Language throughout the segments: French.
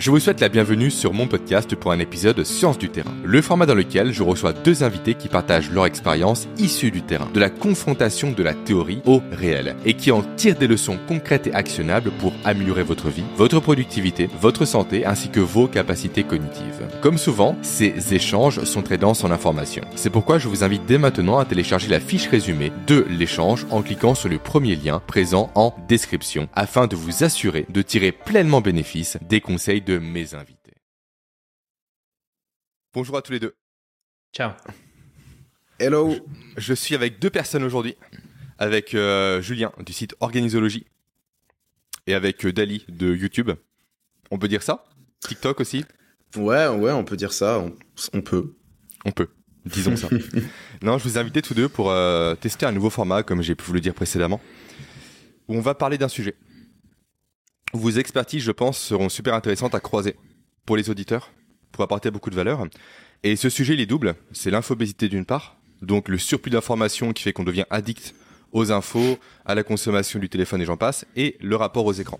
Je vous souhaite la bienvenue sur mon podcast pour un épisode Science du terrain, le format dans lequel je reçois deux invités qui partagent leur expérience issue du terrain, de la confrontation de la théorie au réel, et qui en tirent des leçons concrètes et actionnables pour améliorer votre vie, votre productivité, votre santé ainsi que vos capacités cognitives. Comme souvent, ces échanges sont très denses en informations. C'est pourquoi je vous invite dès maintenant à télécharger la fiche résumée de l'échange en cliquant sur le premier lien présent en description afin de vous assurer de tirer pleinement bénéfice des conseils de mes invités. Bonjour à tous les deux. Ciao. Hello. Je suis avec deux personnes aujourd'hui, avec euh, Julien du site Organisologie et avec euh, Dali de YouTube. On peut dire ça? TikTok aussi? Ouais, ouais, on peut dire ça. On, peut. On peut. Disons ça. non, je vous ai invités tous deux pour euh, tester un nouveau format, comme j'ai pu vous le dire précédemment, où on va parler d'un sujet vos expertises, je pense, seront super intéressantes à croiser pour les auditeurs, pour apporter beaucoup de valeur. Et ce sujet, il est double. C'est l'infobésité d'une part, donc le surplus d'informations qui fait qu'on devient addict aux infos, à la consommation du téléphone et j'en passe, et le rapport aux écrans.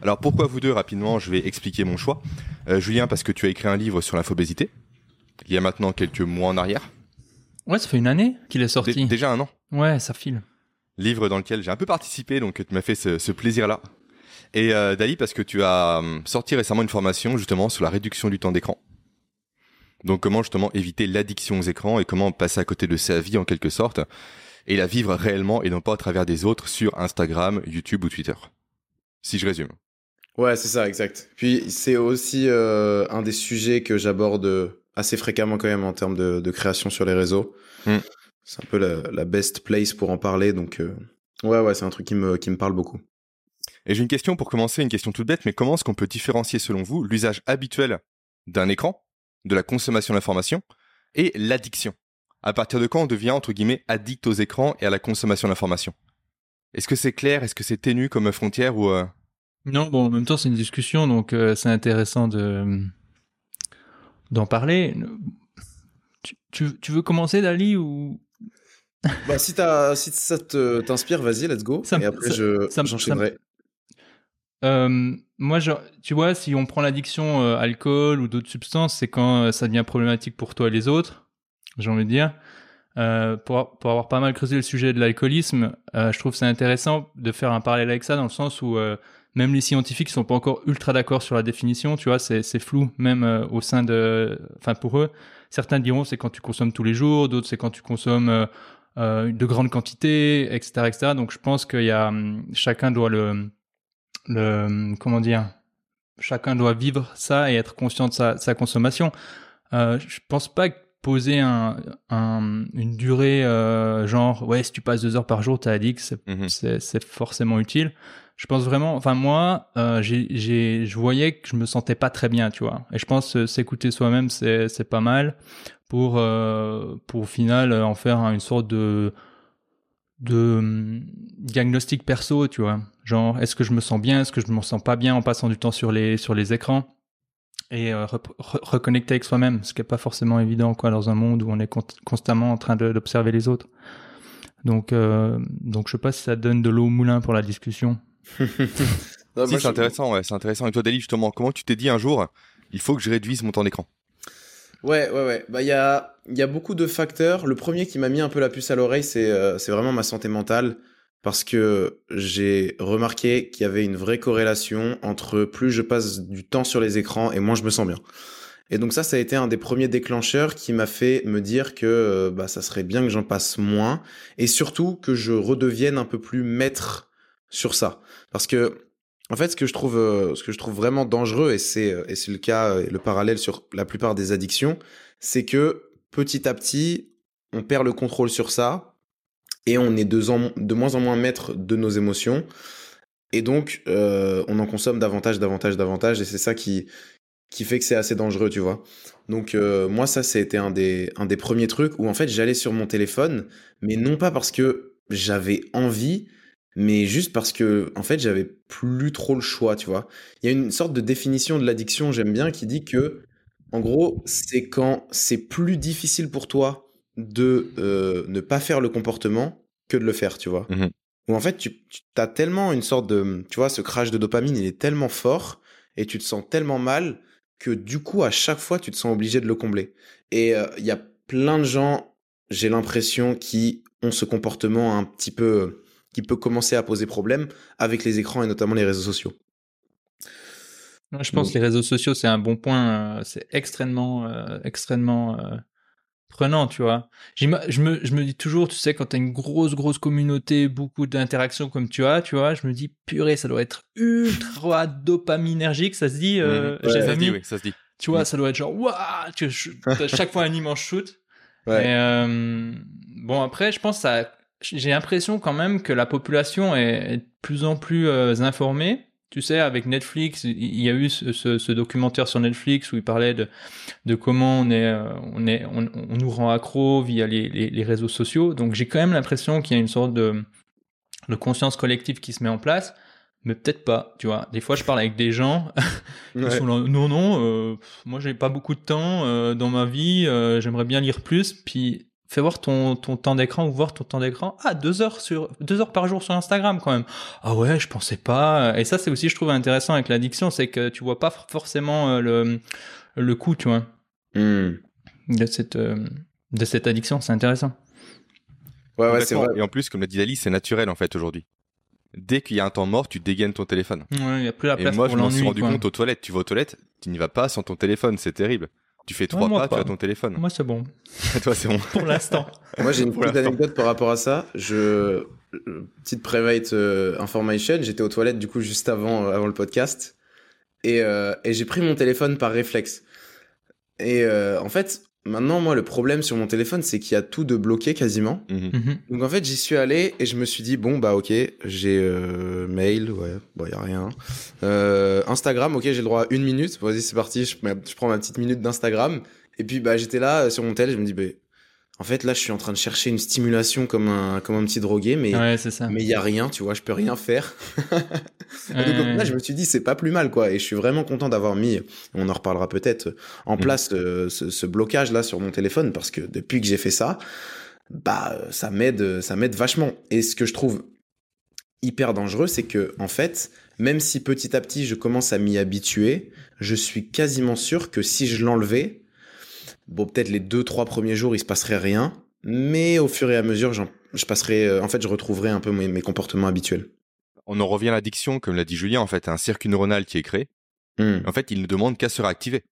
Alors pourquoi vous deux rapidement Je vais expliquer mon choix. Euh, Julien, parce que tu as écrit un livre sur l'infobésité, il y a maintenant quelques mois en arrière. Ouais, ça fait une année qu'il est sorti. déjà un an. Ouais, ça file. Livre dans lequel j'ai un peu participé, donc tu m'as fait ce plaisir-là et euh, Dali, parce que tu as hum, sorti récemment une formation justement sur la réduction du temps d'écran. Donc comment justement éviter l'addiction aux écrans et comment passer à côté de sa vie en quelque sorte et la vivre réellement et non pas à travers des autres sur Instagram, YouTube ou Twitter. Si je résume. Ouais, c'est ça, exact. Puis c'est aussi euh, un des sujets que j'aborde assez fréquemment quand même en termes de, création sur les réseaux. Hmm. C'est un peu la, best place pour en parler, donc euh, ouais, ouais, c'est un truc qui me, qui me parle beaucoup. Et j'ai une question pour commencer, une question toute bête, mais comment est-ce qu'on peut différencier selon vous l'usage habituel d'un écran, de la consommation d'informations, et l'addiction? À partir de quand on devient, entre guillemets, addict aux écrans et à la consommation d'informations? Est-ce que c'est clair? Est-ce que c'est ténu comme frontière ou euh? Non, bon, en même temps, c'est une discussion, donc euh, c'est intéressant de d'en parler. Tu, tu, veux commencer, Dali, ou? Bah, si, si ça t'inspire, vas-y, let's go. et après, je, j'enchaînerai. Euh, moi, tu vois, si on prend l'addiction euh, alcool ou d'autres substances, c'est quand euh, ça devient problématique pour toi et les autres, j'ai envie de dire. pour, pour, avoir pas mal creusé le sujet de l'alcoolisme, je trouve c'est intéressant de faire un parallèle avec ça dans le sens où même les scientifiques sont pas encore ultra d'accord sur la définition, tu vois, c'est flou même au sein de, enfin pour eux, certains diront c'est quand tu consommes tous les jours, d'autres c'est quand tu consommes de grandes quantités, etc., etc. Donc je pense qu'il y a hum, chacun doit le le comment dire, chacun doit vivre ça et être conscient de sa, consommation. Euh, je pense pas que poser un, une durée euh, genre ouais si tu passes deux heures par jour t'es addict mhm. c'est forcément utile je pense vraiment enfin moi euh, j'ai je voyais que je me sentais pas très bien tu vois et je pense que s'écouter soi-même c'est pas mal pour euh, pour au final en faire une sorte de de hum, diagnostic perso, tu vois. Genre, est-ce que je me sens bien, est-ce que je me sens pas bien en passant du temps sur les, sur les écrans et euh, reconnecter avec soi-même, ce qui est pas forcément évident quoi dans un monde où on est constamment en train d'observer les autres. Donc, euh, donc je sais pas si ça donne de l'eau au moulin pour la discussion. si, c'est intéressant, ouais, c'est intéressant. Et toi, Dali, justement, comment tu t'es dit un jour, il faut que je réduise mon temps d'écran? Ouais, ouais, ouais. Bah, il y a, y a beaucoup de facteurs. Le premier qui m'a mis un peu la puce à l'oreille, c'est euh, c'est vraiment ma santé mentale. Parce que j'ai remarqué qu'il y avait une vraie corrélation entre plus je passe du temps sur les écrans et moins je me sens bien. Et donc ça, ça a été un des premiers déclencheurs qui m'a fait me dire que euh, bah, ça serait bien que j'en passe moins et surtout que je redevienne un peu plus maître sur ça. Parce que en fait, ce que je trouve, euh, ce que je trouve vraiment dangereux, et c'est, euh, et c'est le cas, euh, le parallèle sur la plupart des addictions, c'est que petit à petit, on perd le contrôle sur ça, et on est de, de moins en moins maître de nos émotions, et donc on en consomme davantage, davantage, davantage, et c'est ça qui, qui fait que c'est assez dangereux, tu vois. Donc moi, ça, c'était un des, un des premiers trucs où en fait, j'allais sur mon téléphone, mais non pas parce que j'avais envie, mais juste parce que en fait j'avais plus trop le choix, tu vois. Il y a une sorte de définition de l'addiction, j'aime bien, qui dit que en gros c'est quand c'est plus difficile pour toi de euh, ne pas faire le comportement que de le faire, tu vois. Mmh Ou en fait tu, tu as tellement une sorte de, tu vois, ce crash de dopamine il est tellement fort et tu te sens tellement mal que du coup, à chaque fois, tu te sens obligé de le combler. Et euh, il y a plein de gens, j'ai l'impression, qui ont ce comportement un petit peu qui peut commencer à poser problème avec les écrans et notamment les réseaux sociaux. je pense que les réseaux sociaux, c'est un bon point. Euh, c'est extrêmement, euh, extrêmement euh, prenant, tu vois. Je me, je me dis toujours, tu sais, quand tu as une grosse, grosse communauté, beaucoup d'interactions comme tu as, tu vois, je me dis, purée, ça doit être ultra dopaminergique, ça se dit, mmh. ça, se dit oui, ça se dit. Tu vois, mmh. ça doit être genre, waouh, chaque fois un immense shoot. Ouais. bon, après, je pense que ça j'ai l'impression quand même que la population est de plus en plus euh, informée. Tu sais, avec Netflix, il y a eu ce, ce, documentaire sur Netflix où il parlait de, de comment on est, euh, on est, on, on, nous rend accro via les, les, les réseaux sociaux. Donc j'ai quand même l'impression qu'il y a une sorte de, de conscience collective qui se met en place, mais peut-être pas. Tu vois, des fois je parle avec des gens qui sont là, non non, euh, moi j'ai pas beaucoup de temps euh, dans ma vie, j'aimerais bien lire plus. Puis fais voir ton, ton temps d'écran ou voir ton temps d'écran. Ah, deux heures sur, deux heures par jour sur Instagram quand même. Ah ouais, je pensais pas. Et ça, c'est aussi, je trouve intéressant avec l'addiction, c'est que tu vois pas forcément euh, le, le coût, tu vois, hmm. de cette, euh, de cette addiction. C'est intéressant. Ouais, ouais, c'est vrai. Et en plus, comme l'a dit Ali, c'est naturel en fait aujourd'hui. Dès qu'il y a un temps mort, tu dégaines ton téléphone. Ouais, il y a plus la place Et moi, je m'en suis rendu compte aux toilettes. Tu vas aux toilettes, tu n'y vas pas sans ton téléphone, c'est terrible. Tu fais trois pas, tu as ton téléphone. Moi, c'est bon. Toi, c'est bon. Pour l'instant. Moi, j'ai une petite anecdote par rapport à ça. Je, petite private euh, information. J'étais aux toilettes, du coup, juste avant, euh, avant le podcast. Et, euh, et j'ai pris mon téléphone par réflexe. Et en fait, Maintenant, moi, le problème sur mon téléphone, c'est qu'il y a tout de bloqué quasiment. Mhm. Mhm. Donc, en fait, j'y suis allé et je me suis dit, bon, bah, ok, j'ai euh, mail, ouais, bon, y a rien. Euh, Instagram, ok, j'ai le droit à une minute. Vas-y, c'est parti, je, je, prends ma petite minute d'Instagram. Et puis, bah, j'étais là euh, sur mon tel, je me dis, bah, en fait, là, je suis en train de chercher une stimulation comme un, comme un petit drogué, mais mais il y a rien, tu vois, je peux rien faire. donc là, je me suis dit, c'est pas plus mal, quoi. Et je suis vraiment content d'avoir mis, on en reparlera peut-être, en mm. place euh, ce, ce, blocage là sur mon téléphone, parce que depuis que j'ai fait ça, bah, ça m'aide, ça m'aide vachement. Et ce que je trouve hyper dangereux, c'est que en fait, même si petit à petit je commence à m'y habituer, je suis quasiment sûr que si je l'enlevais, Bon, peut-être les deux, trois premiers jours, il se passerait rien, mais au fur et à mesure, je passerai, euh, en fait, je retrouverai un peu mes, comportements habituels. On en revient à l'addiction, comme l'a dit Julien, en fait, un circuit neuronal qui est créé. Hmm. En fait, il ne demande qu'à se réactiver.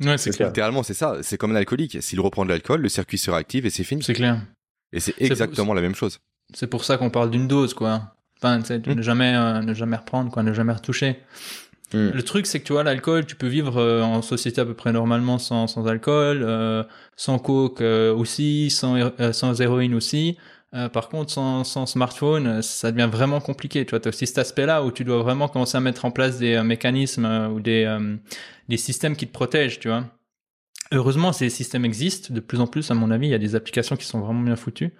Ouais, c'est clair. Littéralement, c'est ça. C'est comme un alcoolique. S'il reprend de l'alcool, le circuit se réactive et c'est fini. C'est clair. Et c'est exactement la même chose. C'est pour ça qu'on parle d'une dose, quoi. Enfin, hmm. ne jamais, euh, ne jamais reprendre, quoi, ne jamais retoucher. Mm. Le truc, c'est que tu vois, l'alcool, tu peux vivre euh, en société à peu près normalement sans, sans alcool, euh, sans coke euh, aussi, sans, sans héroïne aussi. par contre, sans, sans smartphone, ça devient vraiment compliqué. Tu vois, as aussi cet aspect-là où tu dois vraiment commencer à mettre en place des mécanismes ou des, des systèmes qui te protègent, tu vois. Heureusement, ces systèmes existent. De plus en plus, à mon avis, il y a des applications qui sont vraiment bien foutues.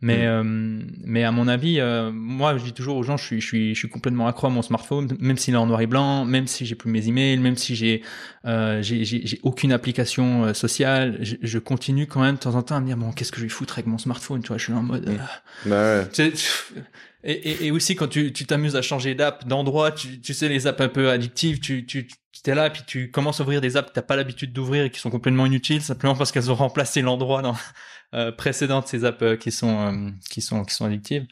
Mais, mm. euh, mais à mon avis, euh, moi, je dis toujours aux gens, je suis, je suis, je suis complètement accro à mon smartphone, même s'il est en noir et blanc, même si j'ai plus mes emails, même si j'ai, euh, j'ai, aucune application sociale, je, je, continue quand même de temps en temps à me dire bon, qu'est-ce que je vais foutre avec mon smartphone, tu vois, je suis en mode. Mm. bah ouais. Et, et, et, aussi quand tu t'amuses à changer d'app, d'endroit, tu, tu sais les apps un peu addictives, tu tu t'es là puis tu commences à ouvrir des apps que t'as pas l'habitude d'ouvrir et qui sont complètement inutiles simplement parce qu'elles ont remplacé l'endroit dans euh, précédentes ces apps euh, qui sont euh, qui sont qui sont addictives.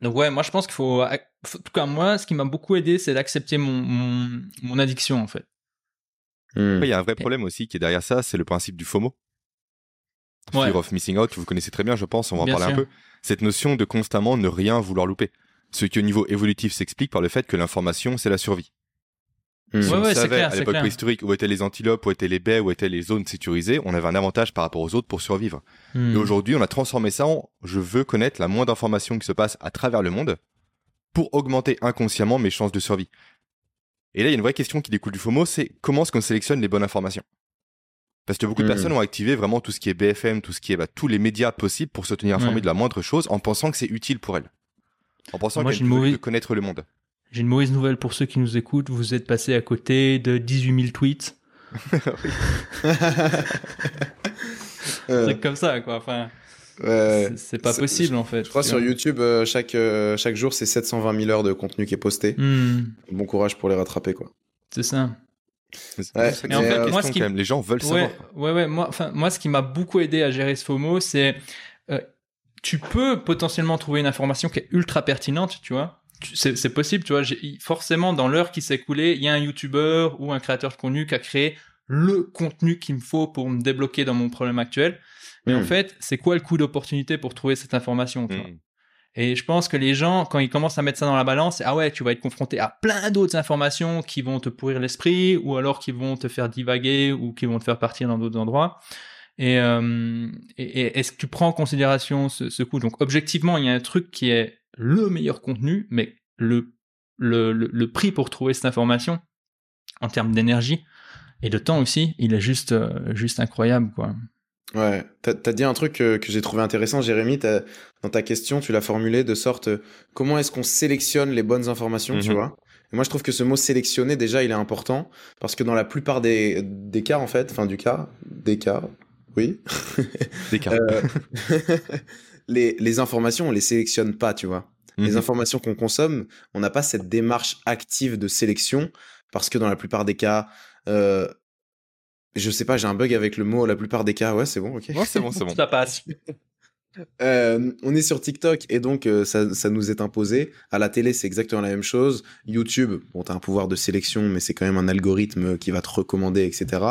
Donc ouais, moi je pense qu'il faut, en tout cas moi, ce qui m'a beaucoup aidé, c'est d'accepter mon, mon, mon addiction en fait. Hmm. Il y a un vrai problème aussi qui est derrière ça, c'est le principe du FOMO. Fear of missing out, vous connaissez très bien, je pense, on va en parler un peu. Cette notion de constamment ne rien vouloir louper. Ce qui au niveau évolutif s'explique par le fait que l'information, c'est la survie. Hmm. Si on savait à l'époque préhistorique où étaient les antilopes, où étaient les baies, où étaient les zones sécurisées, on avait un avantage par rapport aux autres pour survivre. Hmm. Et aujourd'hui, on a transformé ça en je veux connaître la moindre information qui se passe à travers le monde pour augmenter inconsciemment mes chances de survie. Et là, il y a une vraie question qui découle du FOMO, c'est comment est-ce qu'on sélectionne les bonnes informations? Parce que beaucoup de hmm. personnes ont activé vraiment tout ce qui est BFM, tout ce qui est bah, tous les médias possibles pour se tenir informés de la moindre chose en pensant que c'est utile pour elles. En pensant qu'elles peuvent connaître le monde. J'ai une mauvaise nouvelle pour ceux qui nous écoutent. Vous êtes passé à côté de 18 000 tweets. c'est comme ça, quoi. Enfin, c'est pas possible, en fait. Je crois sur YouTube, euh, chaque, euh, chaque jour, c'est 720 000 heures de contenu qui est posté. Hmm. Bon courage pour les rattraper, quoi. C'est ça. Ouais, en fait, moi, ce qui... les gens veulent savoir. Ouais, ouais, moi, enfin, moi, ce qui m'a beaucoup aidé à gérer ce FOMO, c'est euh, tu peux potentiellement trouver une information qui est ultra pertinente, tu vois. C'est possible, tu vois. Forcément, dans l'heure qui s'est écoulée, il y a un YouTuber ou un créateur de contenu qui a créé le contenu qu'il me faut pour me débloquer dans mon problème actuel. Mais en hmm. fait, c'est quoi le coût d'opportunité pour trouver cette information tu vois? Hmm. Et je pense que les gens, quand ils commencent à mettre ça dans la balance, ah ouais, tu vas être confronté à plein d'autres informations qui vont te pourrir l'esprit, ou alors qui vont te faire divaguer, ou qui vont te faire partir dans d'autres endroits. Et, euh, est-ce que tu prends en considération ce, coût Donc objectivement, il y a un truc qui est le meilleur contenu, mais le, le, le, prix pour trouver cette information, en termes d'énergie et de temps aussi, il est juste, euh, juste incroyable, quoi. Ouais, t'as as dit un truc que, j'ai trouvé intéressant, Jérémy. Dans ta question, tu l'as formulé de sorte comment est-ce qu'on sélectionne les bonnes informations, tu mhm. vois? Et Moi, je trouve que ce mot sélectionner, déjà, il est important parce que dans la plupart des, des cas, en fait, enfin, du cas, des cas, oui. Des cas. Euh, les, les informations, on les sélectionne pas, tu vois. Les mhm. informations qu'on consomme, on n'a pas cette démarche active de sélection parce que dans la plupart des cas, euh, je sais pas, j'ai un bug avec le mot la plupart des cas. Ouais, c'est bon, ok. Ouais, c'est bon, c'est bon. Ça passe. Euh, on est sur TikTok et donc euh, ça, ça, nous est imposé. À la télé, c'est exactement la même chose. YouTube, bon, t'as un pouvoir de sélection, mais c'est quand même un algorithme qui va te recommander, etc.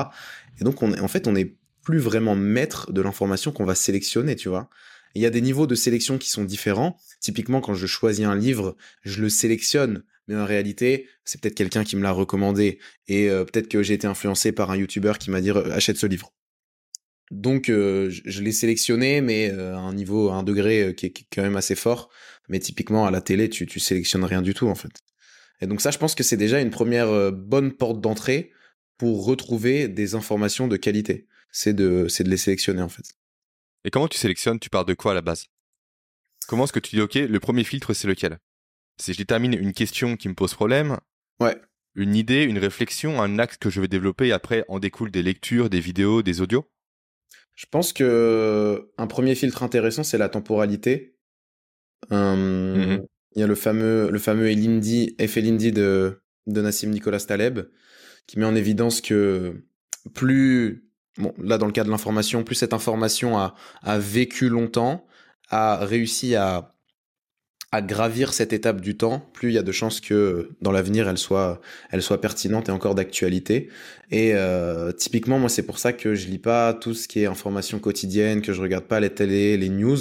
Et donc, on, en fait, on n'est plus vraiment maître de l'information qu'on va sélectionner, tu vois. Il y a des niveaux de sélection qui sont différents. Typiquement, quand je choisis un livre, je le sélectionne mais en réalité, c'est peut-être quelqu'un qui me l'a recommandé et euh, peut-être que j'ai été influencé par un YouTuber qui m'a dit achète ce livre. Donc euh, je, l'ai sélectionné, mais euh, à un niveau, à un degré qui est, quand même assez fort. Mais typiquement à la télé, tu, sélectionnes rien du tout en fait. Et donc ça, je pense que c'est déjà une première bonne porte d'entrée pour retrouver des informations de qualité. C'est de les sélectionner en fait. Et comment tu sélectionnes Tu pars de quoi à la base? Comment est-ce que tu dis ok, le premier filtre c'est lequel? Si je détermine une question qui me pose problème, ouais. une idée, une réflexion, un axe que je vais développer et après en découle des lectures, des vidéos, des audios? Je pense que un premier filtre intéressant, c'est la temporalité. Hum, mm-hmm. Il y a le fameux, le fameux Elindi, effet Lindy de, de Nassim Nicolas Taleb, qui met en évidence que plus, bon, là dans le cas de l'information, plus cette information a, a vécu longtemps, a réussi à à gravir cette étape du temps, plus il y a de chances que dans l'avenir elle soit, elle soit pertinente et encore d'actualité. Et euh, typiquement, moi, c'est pour ça que je lis pas tout ce qui est information quotidienne, que je regarde pas les télé, les news,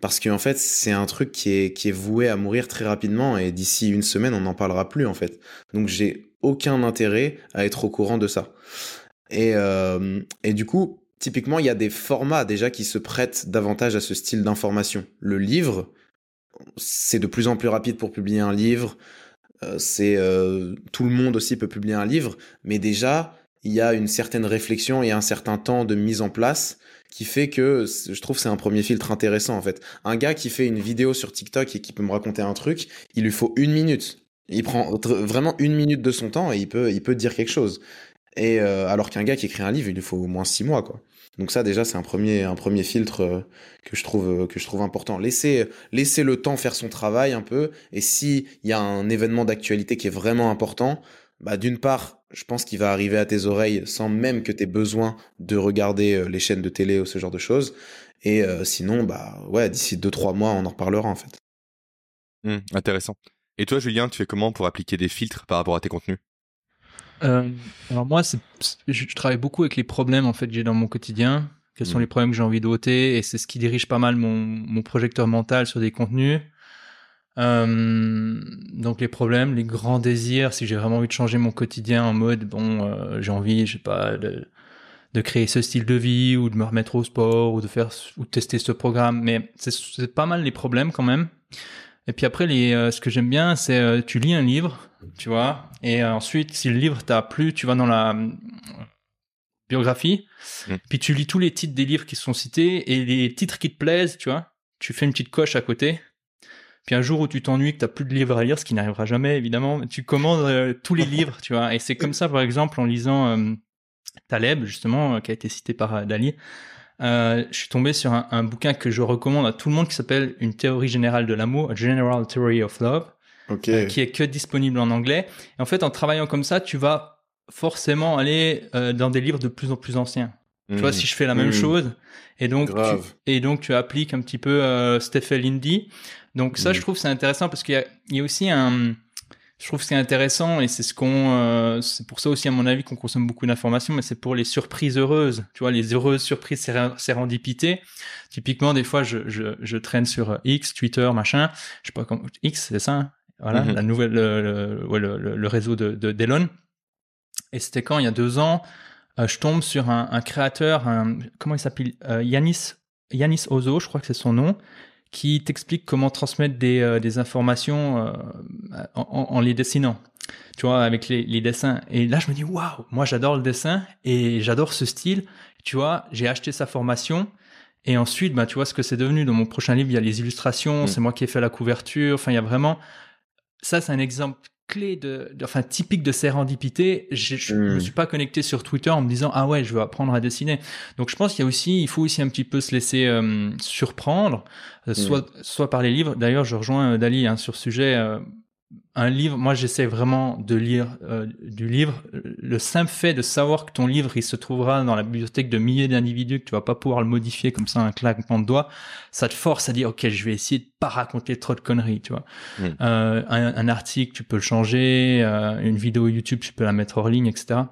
parce qu'en fait, c'est un truc qui est qui est voué à mourir très rapidement et d'ici une semaine, on n'en parlera plus en fait. Donc, j'ai aucun intérêt à être au courant de ça. Et euh, et du coup, typiquement, il y a des formats déjà qui se prêtent davantage à ce style d'information. Le livre c'est de plus en plus rapide pour publier un livre. Euh, c'est euh, tout le monde aussi peut publier un livre, mais déjà il y a une certaine réflexion et un certain temps de mise en place qui fait que je trouve c'est un premier filtre intéressant en fait. Un gars qui fait une vidéo sur TikTok et qui peut me raconter un truc, il lui faut une minute. Il prend vraiment une minute de son temps et il peut il peut dire quelque chose. Et euh, alors qu'un gars qui écrit un livre, il lui faut au moins six mois quoi. Donc ça déjà c'est un premier un premier filtre euh, que je trouve euh, que je trouve important. Laisser laisser le temps faire son travail un peu et si il y a un événement d'actualité qui est vraiment important, bah d'une part, je pense qu'il va arriver à tes oreilles sans même que tu aies besoin de regarder les chaînes de télé ou ce genre de choses et sinon bah ouais, d'ici 2 3 mois, on en reparlera en fait. Mmh, intéressant. Et toi Julien, tu fais comment pour appliquer des filtres par rapport à tes contenus? Euh, alors moi, je, travaille beaucoup avec les problèmes en fait que j'ai dans mon quotidien. Quels sont mm. les problèmes que j'ai envie d'ôter et c'est ce qui dirige pas mal mon, mon projecteur mental sur des contenus. Euh, donc les problèmes, les grands désirs, si j'ai vraiment envie de changer mon quotidien en mode bon, euh, j'ai envie, je sais pas, de, de, créer ce style de vie ou de me remettre au sport ou de faire ou de tester ce programme, mais c'est pas mal les problèmes quand même. Et puis après, les, euh, ce que j'aime bien, c'est euh, tu lis un livre, tu vois, et euh, ensuite, si le livre t'a plu, tu vas dans la biographie, mm. puis tu lis tous les titres des livres qui sont cités, et les titres qui te plaisent, tu vois, tu fais une petite coche à côté. Puis un jour où tu t'ennuies, que t'as plus de livres à lire, ce qui n'arrivera jamais évidemment, tu commandes tous les livres, tu vois. Et c'est comme ça, par exemple, en lisant Taleb, justement, qui a été cité par Dali, euh, je suis tombé sur un, bouquin que je recommande à tout le monde qui s'appelle Une théorie générale de l'amour, A General Theory of Love. Euh, qui est que disponible en anglais. Et en fait, en travaillant comme ça, tu vas forcément aller euh, dans des livres de plus en plus anciens. Tu vois, Mhm. si je fais la même Mhm. chose, et donc, tu, Grave. et donc tu appliques un petit peu Stephen Lindy. Donc ça, Mhm. je trouve c'est intéressant parce qu'il y a aussi un, je trouve que c'est intéressant et c'est ce qu'on, euh, c'est pour ça aussi à mon avis qu'on consomme beaucoup d'informations, mais c'est pour les surprises heureuses. Tu vois, les heureuses surprises séren- sérendipité. Typiquement, des fois, je, je, je traîne sur X, Twitter, machin. Je sais pas comment X, c'est ça. hein? Voilà, Mhm. la nouvelle, le, le, ouais, le, réseau de, de d'Elon. Et c'était quand? Il y a deux ans, euh, je tombe sur un, un créateur, un, comment il s'appelle, euh, Yanis, Yanis Ozo, je crois que c'est son nom, qui t'explique comment transmettre des, euh, des informations euh, en, les dessinant. Tu vois, avec les, les dessins. Et là, je me dis, waouh, moi j'adore le dessin et j'adore ce style. Tu vois, j'ai acheté sa formation. Et ensuite, bah, tu vois ce que c'est devenu. Dans mon prochain livre, il y a les illustrations, Mm. c'est moi qui ai fait la couverture. Enfin, il y a vraiment. Ça, c'est un exemple clé de, de- enfin, typique de sérendipité. Je ne Mm. me suis pas connecté sur Twitter en me disant, ah ouais, je veux apprendre à dessiner. Donc, je pense qu'il y a aussi, il faut aussi un petit peu se laisser euh, surprendre, euh, soit, soit par les livres. D'ailleurs, je rejoins euh, Dali hein, sur ce sujet. Un livre, moi j'essaie vraiment de lire euh, du livre. Le simple fait de savoir que ton livre il se trouvera dans la bibliothèque de milliers d'individus, que tu vas pas pouvoir le modifier comme ça un claquement de doigts, ça te force à dire ok je vais essayer de pas raconter trop de conneries, tu vois. Euh, un, un article tu peux le changer, euh, une vidéo YouTube tu peux la mettre hors ligne, etc.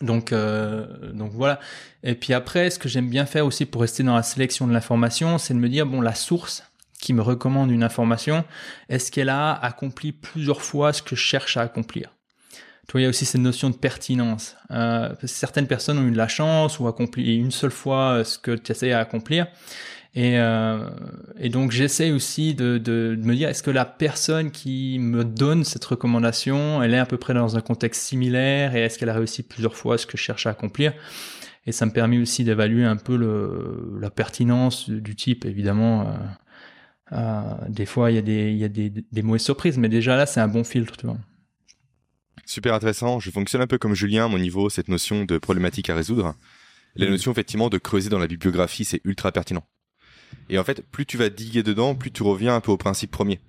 Donc, euh, donc voilà. Et puis après, ce que j'aime bien faire aussi pour rester dans la sélection de l'information, c'est de me dire bon la source qui me recommande une information, est-ce qu'elle a accompli plusieurs fois ce que je cherche à accomplir? Tu vois, il y a aussi cette notion de pertinence. Euh, certaines personnes ont eu de la chance ou accompli une seule fois ce que tu essaies à accomplir. Et, euh, donc j'essaie aussi de, me dire, est-ce que la personne qui me donne cette recommandation, elle est à peu près dans un contexte similaire et est-ce qu'elle a réussi plusieurs fois ce que je cherche à accomplir? Et ça me permet aussi d'évaluer un peu la pertinence du type, évidemment. Euh, euh, des fois, il y a, des, il y a des, des mauvaises surprises, mais déjà là, c'est un bon filtre, tu vois. Super intéressant. Je fonctionne un peu comme Julien à mon niveau, cette notion de problématique à résoudre. La Mhm. notion, effectivement, de creuser dans la bibliographie, c'est ultra pertinent. Et en fait, plus tu vas diguer dedans, plus tu reviens un peu au principe premier,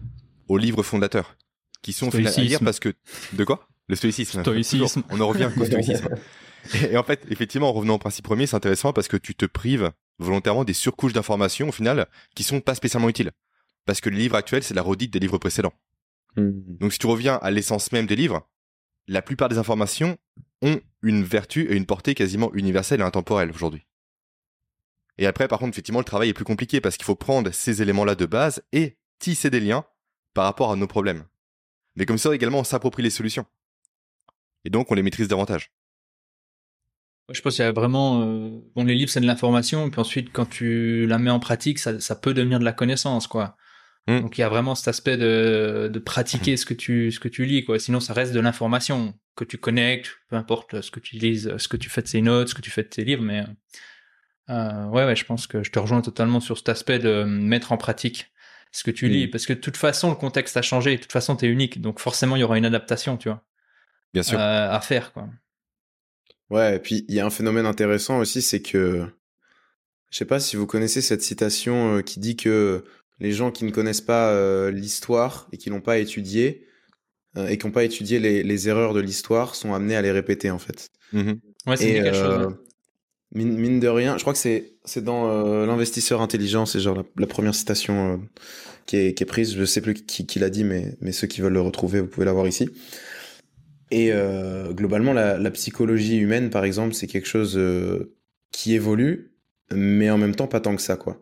aux livres fondateurs, qui sont au final à lire Stoïcisme. parce que... De quoi? Le stoïcisme. Stoïcisme. On en revient qu'au stoïcisme. Et, et en fait, effectivement, en revenant au principe premier, c'est intéressant parce que tu te prives volontairement des surcouches d'informations, au final, qui sont pas spécialement utiles. Parce que les livres actuels, c'est la redite des livres précédents. Mm. Donc si tu reviens à l'essence même des livres, la plupart des informations ont une vertu et une portée quasiment universelle et intemporelle aujourd'hui. Et après, par contre, effectivement, le travail est plus compliqué parce qu'il faut prendre ces éléments-là de base et tisser des liens par rapport à nos problèmes. Mais comme ça, également, on s'approprie les solutions. Et donc, on les maîtrise davantage. Je pense qu'il y a vraiment, euh, bon, les livres c'est de l'information, et puis ensuite quand tu la mets en pratique, ça, ça peut devenir de la connaissance, quoi. Mm. Donc il y a vraiment cet aspect de, de pratiquer ce que tu, ce que tu lis, quoi. Sinon ça reste de l'information que tu connectes, peu importe ce que tu lises, ce que tu fais de ces notes, ce que tu fais de tes livres, mais euh, ouais, ouais, je pense que je te rejoins totalement sur cet aspect de mettre en pratique ce que tu lis, Mm. parce que de toute façon le contexte a changé, de toute façon t'es unique, donc forcément il y aura une adaptation, tu vois, Bien sûr. euh, à faire, quoi. Ouais, et puis il y a un phénomène intéressant aussi, c'est que je sais pas si vous connaissez cette citation euh, qui dit que les gens qui ne connaissent pas euh, l'histoire et qui l'ont pas étudié euh, et qui n'ont pas étudié les, les erreurs de l'histoire sont amenés à les répéter en fait. Mhm. Ouais, dit quelque chose. euh, ouais. mine, mine de rien, je crois que c'est c'est dans euh, l'investisseur intelligent, c'est genre la, la première citation euh, qui, est, qui est prise. Je sais plus qui, qui l'a dit, mais mais ceux qui veulent le retrouver, vous pouvez l'avoir ici. Et euh, globalement, la, la psychologie humaine, par exemple, c'est quelque chose qui évolue, mais en même temps pas tant que ça, quoi.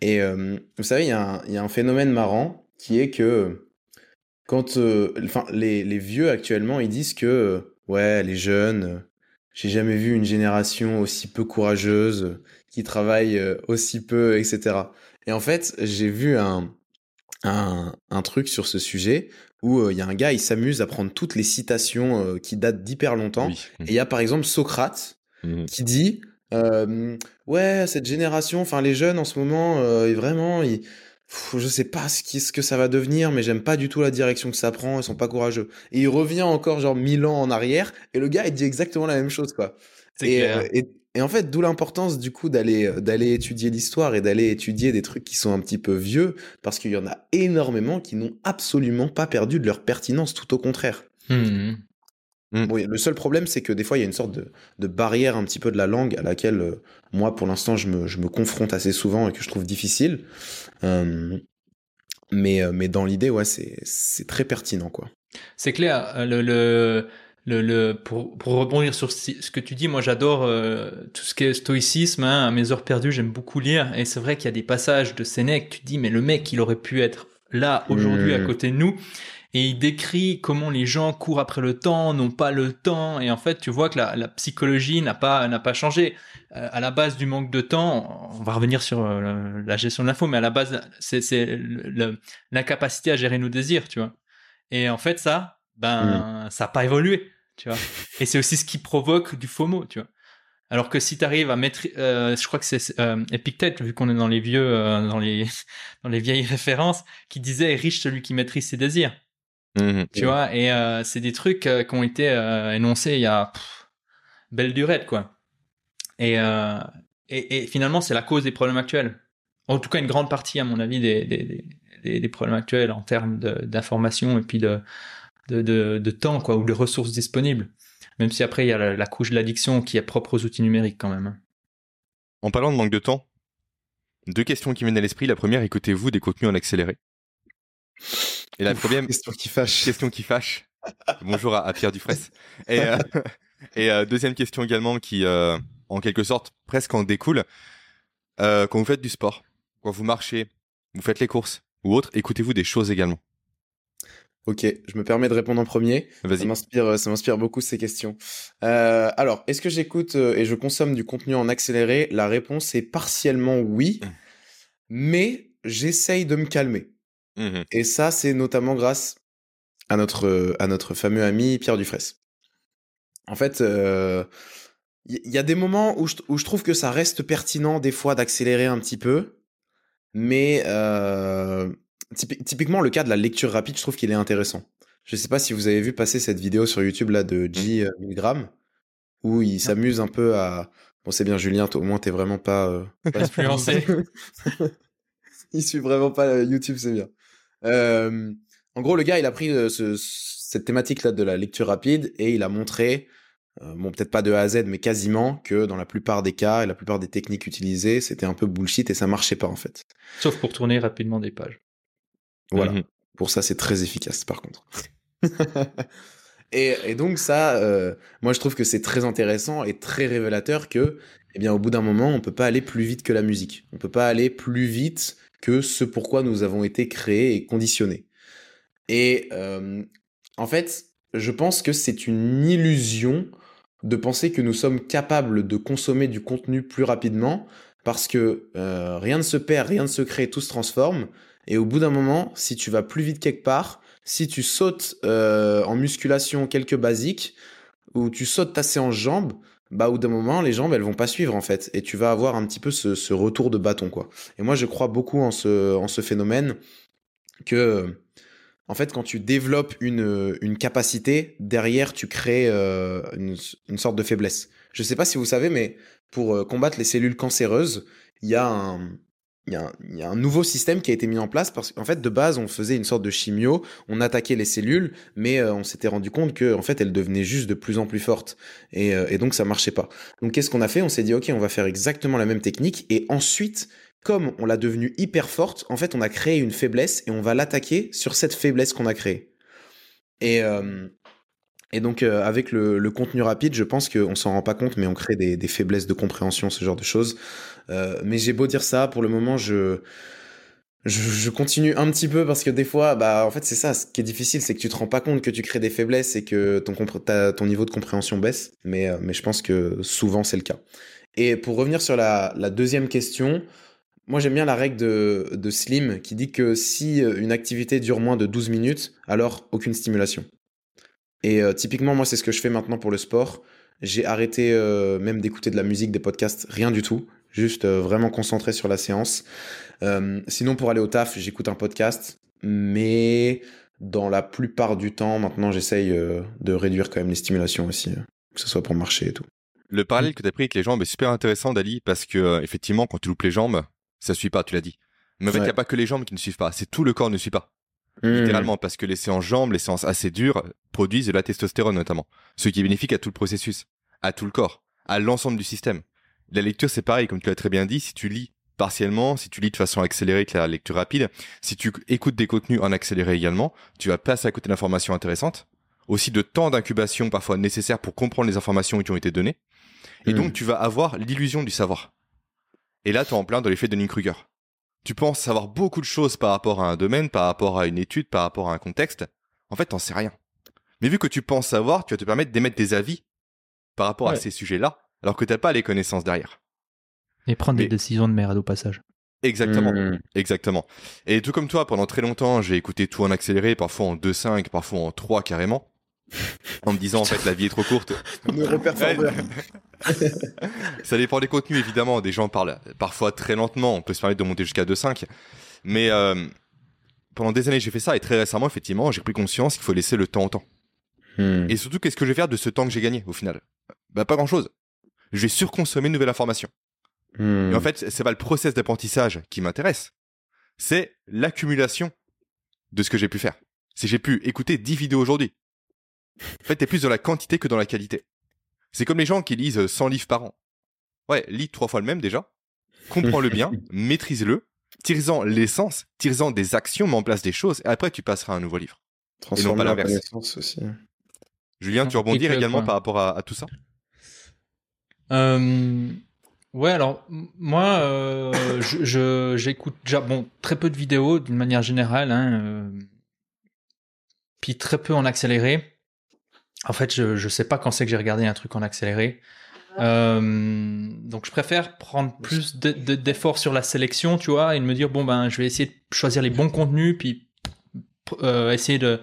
Et euh, vous savez, il y, a un- il y a un phénomène marrant qui est que quand, euh, enfin, les, les vieux actuellement, ils disent que euh, ouais, les jeunes, euh, j'ai jamais vu une génération aussi peu courageuse, euh, qui travaille euh, aussi peu, etc. Et en fait, j'ai vu un, un, un truc sur ce sujet où euh, il y a un gars, il s'amuse à prendre toutes les citations euh, qui datent d'hyper longtemps. Oui. Et il y a par exemple Socrate Mhm. qui dit euh, ouais cette génération enfin les jeunes en ce moment euh, vraiment ils, pff, je sais pas ce, qui, ce que ça va devenir mais j'aime pas du tout la direction que ça prend ils sont pas courageux et il revient encore genre mille ans en arrière et le gars il dit exactement la même chose quoi et, clair. euh, et, et en fait, d'où l'importance du coup d'aller d'aller étudier l'histoire et d'aller étudier des trucs qui sont un petit peu vieux, parce qu'il y en a énormément qui n'ont absolument pas perdu de leur pertinence, tout au contraire. Hmm. Mm. le seul problème, c'est que des fois, il y a une sorte de, barrière un petit peu de la langue à laquelle, euh, moi, pour l'instant, je me, confronte assez souvent et que je trouve difficile. Euh, mais, euh, mais dans l'idée, ouais, c'est très pertinent, quoi. C'est clair. Le, le, le, pour, pour, rebondir sur ce que tu dis, moi, j'adore tout ce qui est stoïcisme. Hein. à mes heures perdues, j'aime beaucoup lire. Et c'est vrai qu'il y a des passages de Sénèque, tu dis, mais le mec, il aurait pu être là aujourd'hui à mm. côté de nous et il décrit comment les gens courent après le temps, n'ont pas le temps, et en fait, tu vois que la, psychologie n'a pas n'a pas changé. Euh, à la base du manque de temps, on va revenir sur euh, la gestion de l'info, mais à la base, c'est l'incapacité à gérer nos désirs, tu vois. Et en fait, ça, ben, mm. ça n'a pas évolué, tu vois. et c'est aussi ce qui provoque du FOMO, tu vois. Alors que si tu arrives à mettre, euh, je crois que c'est euh, Epictète, vu qu'on est dans les vieux, dans les dans les vieilles références, qui disait riche celui qui maîtrise ses désirs. Mhm. tu vois, et euh, c'est des trucs euh, qui ont été euh, énoncés il y a belle durée, quoi. Et, et, et, finalement, c'est la cause des problèmes actuels. En tout cas, une grande partie, à mon avis, des, des, des, problèmes actuels en termes d'information et puis de, de, de, temps, quoi, ou de ressources disponibles. Même si après, il y a la, la couche de l'addiction qui est propre aux outils numériques quand même. En parlant de manque de temps, deux questions qui viennent à l'esprit. La première, écoutez-vous des contenus en accéléré? Et la première question qui fâche. Question qui fâche. Bonjour à, Pierre Dufresne. Et, euh, et euh, deuxième question également qui, euh, en quelque sorte, presque en découle. quand vous faites du sport, quand vous marchez, vous faites les courses ou autre, écoutez-vous des choses également? Ok, je me permets de répondre en premier. Ça m'inspire, ça m'inspire beaucoup ces questions. alors, est-ce que j'écoute et je consomme du contenu en accéléré? La réponse est partiellement oui, mmh. mais j'essaye de me calmer. Mmh Et ça, c'est notamment grâce à notre, à notre fameux ami Pierre Dufresne. En fait, il y, a des moments où je, où je, trouve que ça reste pertinent des fois d'accélérer un petit peu, mais typiquement le cas de la lecture rapide, je trouve qu'il est intéressant. Je ne sais pas si vous avez vu passer cette vidéo sur YouTube là de J mmh. Milgram, où il s'amuse un peu à. Bon, c'est bien, Julien, au moins t'es vraiment pas, pas influencé. il suit vraiment pas YouTube, c'est bien. Euh, en gros, le gars, il a pris euh, cette thématique-là de la lecture rapide et il a montré, euh, bon, peut-être pas de A à Z, mais quasiment, que dans la plupart des cas et la plupart des techniques utilisées, c'était un peu bullshit et ça marchait pas en fait. Sauf pour tourner rapidement des pages. Voilà. Mhm. Pour ça, c'est très efficace par contre. et, donc ça, moi je trouve que c'est très intéressant et très révélateur que, eh bien, au bout d'un moment, on peut pas aller plus vite que la musique. On peut pas aller plus vite que ce pourquoi nous avons été créés et conditionnés. Et euh, en fait, je pense que c'est une illusion de penser que nous sommes capables de consommer du contenu plus rapidement parce que euh, rien ne se perd, rien ne se crée, tout se transforme. Et au bout d'un moment, si tu vas plus vite quelque part, si tu sautes euh, en musculation quelques basiques, ou tu sautes ta séance jambes, bah au d'un moment les jambes elles vont pas suivre en fait et tu vas avoir un petit peu ce, ce, retour de bâton quoi. Et moi je crois beaucoup en ce en ce phénomène que en fait quand tu développes une une capacité derrière tu crées euh, une, une, sorte de faiblesse. Je sais pas si vous savez mais pour euh, combattre les cellules cancéreuses, il y a un il y, a un, nouveau système qui a été mis en place parce qu'en fait de base on faisait une sorte de chimio, on attaquait les cellules, mais euh, on s'était rendu compte que en fait elles devenaient juste de plus en plus fortes et, euh, et donc ça marchait pas. Donc qu'est-ce qu'on a fait? On s'est dit ok on va faire exactement la même technique et ensuite comme on l'a devenue hyper forte, en fait on a créé une faiblesse et on va l'attaquer sur cette faiblesse qu'on a créée. Et euh, et donc, euh, avec le, contenu rapide, je pense qu'on s'en rend pas compte, mais on crée des, faiblesses de compréhension, ce genre de choses. Euh, mais j'ai beau dire ça, pour le moment, je, je, continue un petit peu parce que des fois, bah, en fait, c'est ça. Ce qui est difficile, c'est que tu te rends pas compte que tu crées des faiblesses et que ton, niveau de compréhension baisse. Mais, euh, mais je pense que souvent, c'est le cas. Et pour revenir sur la, la deuxième question, moi, j'aime bien la règle de, de Slim qui dit que si une activité dure moins de 12 minutes, alors aucune stimulation. Et euh, typiquement, moi, c'est ce que je fais maintenant pour le sport. J'ai arrêté euh, même d'écouter de la musique, des podcasts, rien du tout. Juste euh, vraiment concentré sur la séance. sinon, pour aller au taf, j'écoute un podcast. Mais dans la plupart du temps, maintenant, j'essaye de réduire quand même les stimulations aussi. que ce soit pour marcher et tout. Le parallèle que tu as pris avec les jambes est super intéressant, Dali, parce que effectivement, quand tu loupes les jambes, ça suit pas, tu l'as dit. Mais en fait, il Ouais. n'y a pas que les jambes qui ne suivent pas, c'est tout le corps ne suit pas. Hmm. Littéralement, parce que les séances jambes, les séances assez dures, produisent de la testostérone notamment. Ce qui est bénéfique à tout le processus, à tout le corps, à l'ensemble du système. La lecture, c'est pareil, comme tu l'as très bien dit, si tu lis partiellement, si tu lis de façon accélérée que la lecture rapide, si tu écoutes des contenus en accéléré également, tu vas passer à côté d'informations intéressantes, aussi de temps d'incubation parfois nécessaire pour comprendre les informations qui ont été données, et Hmm. donc tu vas avoir l'illusion du savoir. Et là, tu es en plein dans l'effet de Kruger. Tu penses savoir beaucoup de choses par rapport à un domaine, par rapport à une étude, par rapport à un contexte. En fait, t'en sais rien. Mais vu que tu penses savoir, tu vas te permettre d'émettre des avis par rapport à ces sujets-là, alors que t'as pas les connaissances derrière. Et prendre Mais- des décisions de merde au passage. Exactement. Hmm. Exactement. Et tout comme toi, pendant très longtemps, j'ai écouté tout en accéléré, parfois en 2.5, parfois en 3 carrément, en me disant en fait la vie est trop courte. Ça dépend des contenus évidemment. Des gens parlent parfois très lentement. On peut se permettre de monter jusqu'à 2.5. Mais euh, pendant des années, j'ai fait ça et très récemment, effectivement, j'ai pris conscience qu'il faut laisser le temps au temps. Hmm. Et surtout, qu'est-ce que je vais faire de ce temps que j'ai gagné au final? Bah pas grand-chose. Je vais surconsommer une nouvelle information. Hmm. Et en fait, c'est pas le process d'apprentissage qui m'intéresse. C'est l'accumulation de ce que j'ai pu faire. Si j'ai pu écouter 10 vidéos aujourd'hui. En fait, t'es plus dans la quantité que dans la qualité. C'est comme les gens qui lisent 100 livres par an. Ouais, lis trois fois le même déjà. Comprends-le bien, maîtrise-le, tire-en l'essence, tire-en des actions, mets en place des choses, et après tu passeras à un nouveau livre. Transformer pas la l'inverse. aussi. Julien, tu peu, également quoi. par rapport à, à tout ça? Euh, ouais, alors moi, euh, je- je j'écoute déjà bon très peu de vidéos d'une manière générale, hein, euh, puis très peu en accéléré. En fait, je je sais pas quand c'est que j'ai regardé un truc en accéléré. Euh, donc je préfère prendre plus de- de- d'efforts sur la sélection, tu vois, et de me dire bon ben je vais essayer de choisir les bons contenus, puis euh, essayer de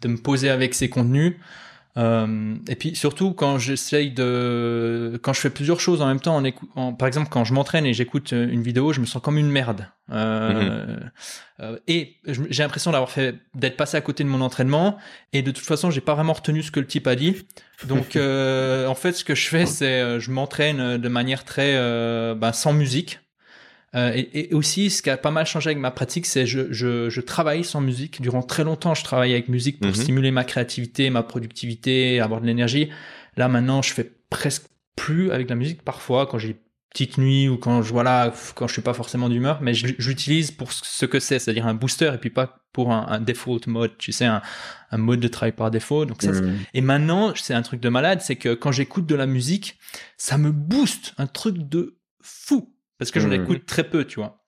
de me poser avec ces contenus. Euh, et puis surtout quand j'essaye de, quand je fais plusieurs choses en même temps, en écou- en- par exemple quand je m'entraîne et j'écoute euh, une vidéo, je me sens comme une merde. Euh, euh, et j'ai l'impression d'avoir fait, d'être passé à côté de mon entraînement. Et de toute façon, j'ai pas vraiment retenu ce que le type a dit. Donc en fait, ce que je fais, c'est je m'entraîne de manière très, ben, sans musique. Euh, et, et aussi, ce qui a pas mal changé avec ma pratique, c'est je, je, je travaille sans musique. Durant très longtemps, je travaillais avec musique pour Mhm. stimuler ma créativité, ma productivité, avoir de l'énergie. Là, maintenant, je fais presque plus avec la musique. Parfois, quand j'ai petite nuit ou quand je voilà, quand je suis pas forcément d'humeur, mais l'utilise pour ce que c'est, c'est-à-dire un booster et puis pas pour un, un default mode, tu sais, un, un mode de travail par défaut. Donc ça, Hmm. et maintenant, c'est un truc de malade, c'est que quand j'écoute de la musique, ça me booste, un truc de fou, parce que j'en Mhm. écoute très peu, tu vois.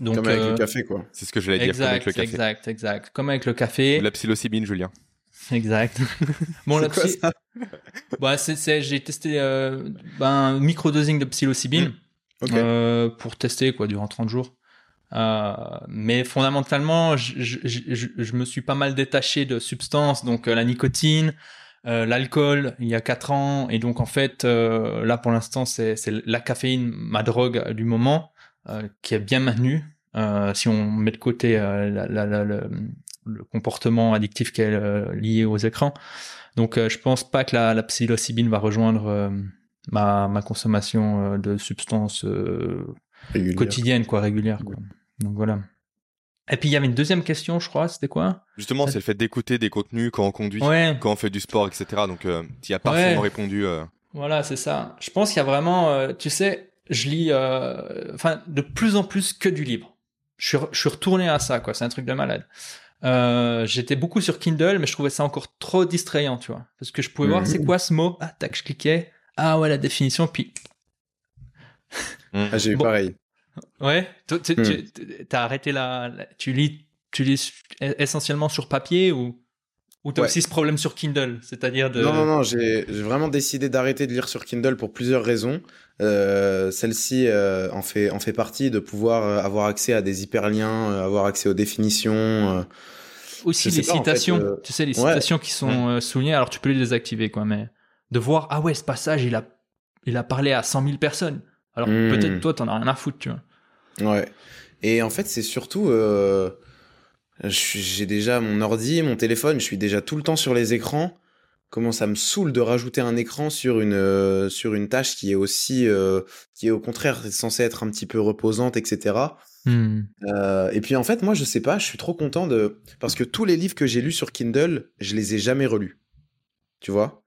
Donc, Comme avec euh, le café, quoi. C'est ce que j'allais dire, comme avec exact, le café. exact, exact. Comme avec le café, Ou la psilocybine, Julien. exact. bon, la C'est quoi psy- ça bah, c'est, j'ai testé euh, ben, un microdosing de psilocybine euh, pour tester quoi durant 30 jours. Euh, mais fondamentalement, je, je, je, je me suis pas mal détaché de substances, donc euh, la nicotine, euh, l'alcool, il y a 4 ans, et donc en fait, euh, là pour l'instant, c'est, la caféine, ma drogue du moment, euh, qui est bien maintenue. Si on met de côté la, la, la- le, comportement addictif qui est lié aux écrans. Donc je pense pas que la, psilocybine va rejoindre ma, ma consommation de substances euh, Régulière. quotidienne, quoi, régulière. Quoi. Donc voilà. Et puis il y avait une deuxième question, je crois, c'était quoi? Justement, c'est le fait d'écouter des contenus quand on conduit, Ouais, quand on fait du sport, etc. Donc, euh, tu y as Ouais. parfaitement répondu. euh, voilà, c'est ça. Je pense qu'il y a vraiment, euh, tu sais, je lis, euh, enfin, de plus en plus que du livre. Je suis, re- je suis retourné à ça, quoi. C'est un truc de malade. Euh, J'étais beaucoup sur Kindle, mais je trouvais ça encore trop distrayant, tu vois. Parce que je pouvais voir, Mhm. c'est quoi ce mot? Ah, tac, je cliquais. Ah ouais, la définition, puis Ah, j'ai eu Bon. pareil. Ouais, tu, Hmm. tu as arrêté la, la- tu lis, tu lis essentiellement sur papier ou ou t'as Ouais. aussi ce problème sur Kindle, c'est-à-dire de Non, non, non, j'ai vraiment décidé d'arrêter de lire sur Kindle pour plusieurs raisons. Euh, Celle-ci euh, en, fait, en fait partie de pouvoir euh, avoir accès à des hyperliens, euh, avoir accès aux définitions. euh. aussi les en fait, citations, euh, tu sais les ouais. citations qui sont euh, soulignées, alors tu peux les désactiver quoi, mais de voir ah ouais ce passage il a il a parlé à 100 000 personnes, alors Hmm. peut-être toi t'en as rien à foutre, tu vois. Ouais. Et en fait, c'est surtout. euh, J'ai déjà mon ordi, mon téléphone, je suis déjà tout le temps sur les écrans. comment ça me saoule de rajouter un écran sur une euh, sur une tâche qui est aussi euh, qui est au contraire censée être un petit peu reposante, etc. Hmm. Euh, et puis en fait, moi, je sais pas, je suis trop content de parce que tous les livres que j'ai lus sur Kindle, je les ai jamais relus. Tu vois?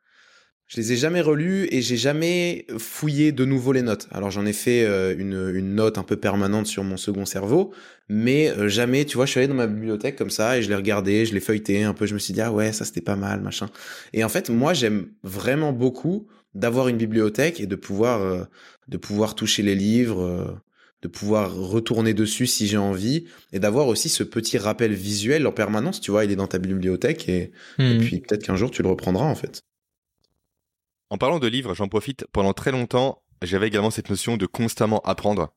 Je les ai jamais relus et j'ai jamais fouillé de nouveau les notes. Alors j'en ai fait euh, une, une note un peu permanente sur mon second cerveau, mais euh, jamais, tu vois, je suis allé dans ma bibliothèque comme ça et je l'ai regardé, je l'ai feuilleté un peu, je me suis dit ah ouais, ça c'était pas mal, machin. Et en fait, moi, j'aime vraiment beaucoup d'avoir une bibliothèque et de pouvoir euh, de pouvoir toucher les livres. de pouvoir retourner dessus si j'ai envie et d'avoir aussi ce petit rappel visuel en permanence. Tu vois, il est dans ta bibliothèque et, et Hmm. puis peut-être qu'un jour tu le reprendras en fait. En parlant de livres, j'en profite. Pendant très longtemps, j'avais également cette notion de constamment apprendre.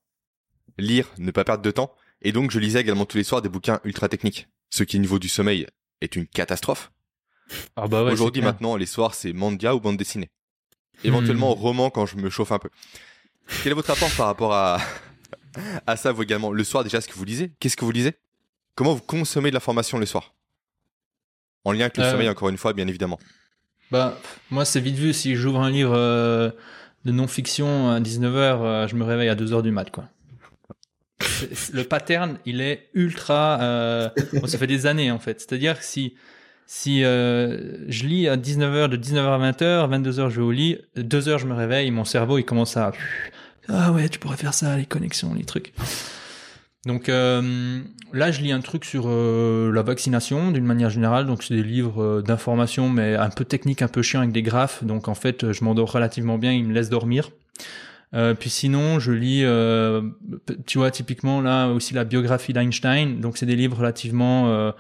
Lire, ne pas perdre de temps. Et donc, je lisais également tous les soirs des bouquins ultra techniques. Ce qui, au niveau du sommeil, est une catastrophe. Ah bah ouais, Aujourd'hui, maintenant, les soirs, c'est manga ou bande dessinée. Éventuellement, Hmm. roman quand je me chauffe un peu. Quel est votre rapport par rapport à, à ça, vous également Le soir, déjà, ce que vous lisez? Qu'est-ce que vous lisez? Comment vous consommez de l'information le soir? En lien avec le Euh, sommeil, encore une fois, bien évidemment. Bah, moi, c'est vite vu. Si j'ouvre un livre euh, de non-fiction à 19h, je me réveille à 2h du mat, quoi. Le pattern, il est ultra. Euh... ça fait des années, en fait. C'est-à-dire que si, si euh, je lis à 19h, de 19h à 20h, 22h, je vais au lit, 2h, je me réveille, mon cerveau, il commence à. Ah ouais, tu pourrais faire ça, les connexions, les trucs. Donc euh, là, je lis un truc sur euh, la vaccination d'une manière générale. Donc c'est des livres euh, d'information, mais un peu technique, un peu chiant avec des graphes. Donc en fait, je m'endors relativement bien. Il me laisse dormir. Puis sinon, je lis, tu vois, typiquement là aussi la biographie d'Einstein. Donc c'est des livres relativement,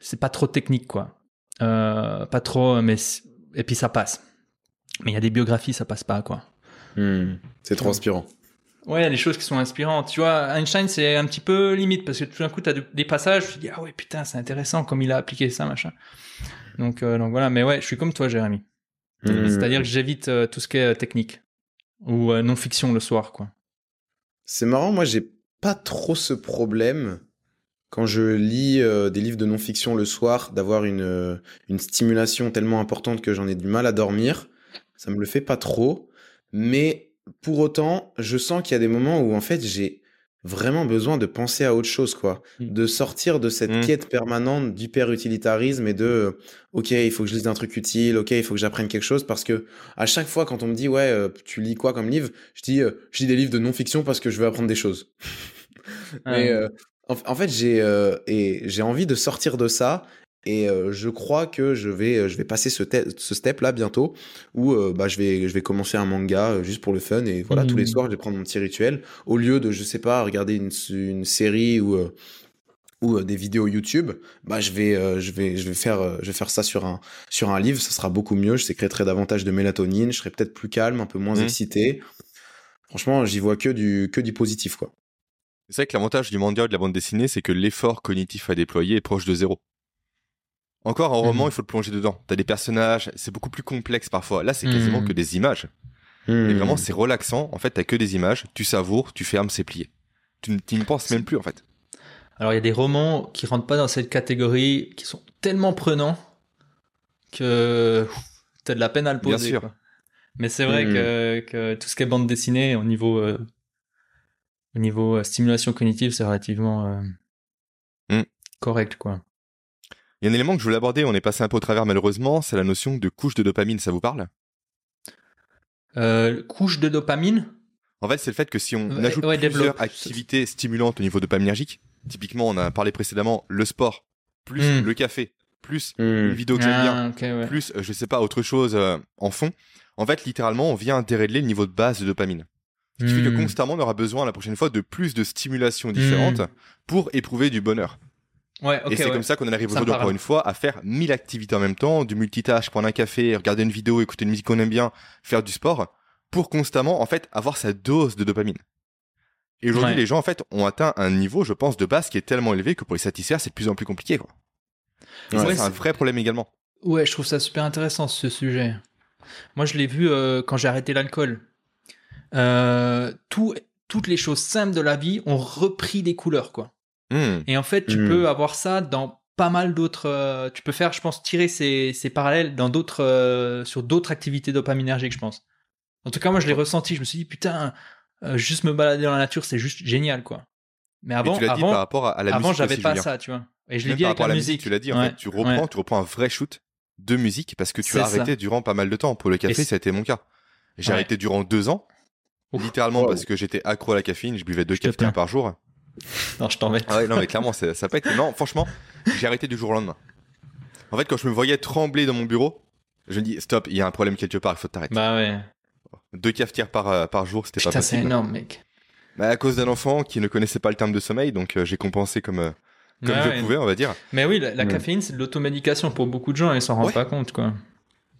c'est pas trop technique quoi, pas trop, mais et puis ça passe. Mais il y a des biographies, ça passe pas quoi. Hmm, C'est trop inspirant. Ouais, il y a des choses qui sont inspirantes. Tu vois, Einstein, c'est un petit peu limite parce que tout d'un coup, tu as des passages, tu te dis, ah ouais, putain, c'est intéressant comme il a appliqué ça, machin. Donc, euh, donc voilà, mais ouais, je suis comme toi, Jérémy. Hmm. C'est-à-dire que j'évite euh, tout ce qui est euh, technique ou euh, non-fiction le soir, quoi. C'est marrant, moi j'ai pas trop ce problème quand je lis des livres de non-fiction le soir d'avoir une, une stimulation tellement importante que j'en ai du mal à dormir. Ça me le fait pas trop. Mais pour autant, je sens qu'il y a des moments où en fait j'ai vraiment besoin de penser à autre chose, quoi. Mm. De sortir de cette Mm. quête permanente d'hyper-utilitarisme et de euh, ok, il faut que je lise un truc utile, ok, il faut que j'apprenne quelque chose parce que à chaque fois quand on me dit ouais, euh, tu lis quoi comme livre, je dis euh, je lis des livres de non-fiction parce que je veux apprendre des choses. Mais euh, en, en fait, j'ai euh, et j'ai envie de sortir de ça. Et euh, je crois que je vais, euh, je vais passer ce, te- ce step là bientôt où euh, bah, je, vais, je vais commencer un manga juste pour le fun. Et voilà, tous les soirs, je vais prendre mon petit rituel. Au lieu de, je sais pas, regarder une, une série ou, euh, ou des vidéos YouTube, bah, je, vais, je, vais, je, vais faire, je vais faire ça sur un, sur un livre. Ça sera beaucoup mieux. Je sécréterai davantage de mélatonine. Je serai peut-être plus calme, un peu moins Mhm. excité. Franchement, j'y vois que du, que du positif. quoi. C'est vrai que l'avantage du manga ou de la bande dessinée, c'est que l'effort cognitif à déployer est proche de zéro. Encore, en roman, Mhm. il faut le plonger dedans. T'as des personnages, c'est beaucoup plus complexe parfois. Là, c'est quasiment Mhm. que des images. Et Mhm. vraiment, c'est relaxant. En fait, t'as que des images, tu savoures, tu fermes, c'est plié. Tu, n'y penses même plus, en fait. Alors, il y a des romans qui rentrent pas dans cette catégorie, qui sont tellement prenants que tu as de la peine à le Bien poser. sûr. quoi. Mais c'est vrai Mhm. que, que tout ce qui est bande dessinée, au niveau, euh, au niveau euh, stimulation cognitive, c'est relativement euh, Mhm. correct, quoi. Il y a un élément que je voulais aborder, on est passé un peu au travers malheureusement, c'est la notion de couche de dopamine, ça vous parle? Euh, couche de dopamine? En fait, c'est le fait que si on Ouais, ajoute ouais, plusieurs développe. activités stimulantes au niveau dopaminergique, typiquement, on a parlé précédemment, le sport, plus Mm. le café, plus une Mhm. vidéo que j'aime bien, Ah, ouais. plus, euh, je sais pas, autre chose euh, en fond, en fait, littéralement, on vient dérégler le niveau de base de dopamine. Ce qui fait que Hmm. constamment, on aura besoin la prochaine fois de plus de stimulations différentes pour éprouver du bonheur. Ouais, et c'est ouais. comme ça qu'on en arrive aujourd'hui, encore une fois, à faire mille activités en même temps, du multitâche, prendre un café, regarder une vidéo, écouter une musique qu'on aime bien, faire du sport, pour constamment, en fait, avoir sa dose de dopamine. Et aujourd'hui, Ouais. les gens, en fait, ont atteint un niveau, je pense, de base qui est tellement élevé que pour les satisfaire, c'est de plus en plus compliqué, quoi. Et Ouais, ça, c'est un vrai problème également. Ouais, je trouve ça super intéressant ce sujet. Moi, je l'ai vu euh, quand j'ai arrêté l'alcool. Euh, tout, toutes les choses simples de la vie ont repris des couleurs, quoi. Hmm. Et en fait, tu Mm. peux avoir ça dans pas mal d'autres. euh, tu peux faire, je pense, tirer ces, ces parallèles dans d'autres, euh, sur d'autres activités dopaminergiques, je pense. En tout cas, moi, je l'ai ressenti. Je me suis dit, putain, euh, juste me balader dans la nature, c'est juste génial, quoi. Mais avant, tu l'as dit avant, par rapport à, la avant, musique j'avais pas ça, tu vois. Et je l'ai dit par avec la à musique. tu l'as dit, en Ouais, fait, tu reprends, ouais. tu reprends un vrai shoot de musique parce que tu as ça. arrêté durant pas mal de temps. Pour le café, ça a été mon cas. J'ai Ouais. arrêté durant deux ans, Ouf. littéralement Wow. parce que j'étais accro à la caféine, je buvais deux plains. par jour. Non, je t'embête. Ah ouais, non, mais clairement, ça ça été. Non, franchement, j'ai arrêté du jour au lendemain. En fait, quand je me voyais trembler dans mon bureau, je me dis stop, il y a un problème quelque part, il faut t'arrêter. Bah ouais. Deux cafetières par, euh, par jour, c'était pas Putain, c'est possible. énorme, mec. Bah, à cause d'un enfant qui ne connaissait pas le terme de sommeil, donc euh, j'ai compensé comme, euh, comme Ouais, je ouais. pouvais, on va dire. Mais oui, la, la caféine, c'est de l'automédication pour beaucoup de gens et ils s'en rendent Ouais. pas compte, quoi.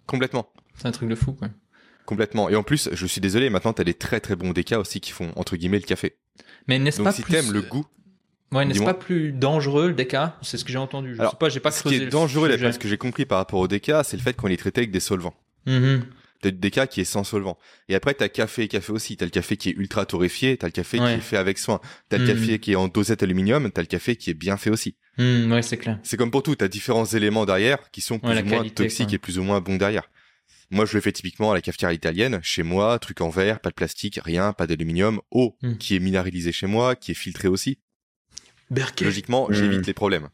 Complètement. C'est un truc de fou, quoi. Complètement. Et en plus, je suis désolé, maintenant t'as des très très bons décas aussi qui font entre guillemets le café. Mais n'est-ce Donc pas si plus... t'aimes le goût, Ouais, n'est-ce Dis-moi. pas plus dangereux le déca C'est ce que j'ai entendu. Je Alors, sais pas, j'ai pas ce creusé qui est le dangereux, d'après ce que j'ai compris par rapport au déca, c'est le fait qu'on les traitait avec des solvants. T'as du déca qui est sans solvant. Et après, t'as café et café aussi. T'as le café qui est ultra torréfié, t'as le café Ouais. qui est fait avec soin. T'as le Mhm. café qui est en dosette aluminium, t'as le café qui est bien fait aussi. Mhm, ouais, c'est clair. C'est comme pour tout, t'as différents éléments derrière qui sont plus Ouais, ou moins qualité, toxiques quoi. et plus ou moins bons derrière. Moi, je le fais typiquement à la cafetière italienne, chez moi, truc en verre, pas de plastique, rien, pas d'aluminium, eau Mhm. qui est minéralisée chez moi, qui est filtrée aussi. Berké. Logiquement, j'évite les problèmes.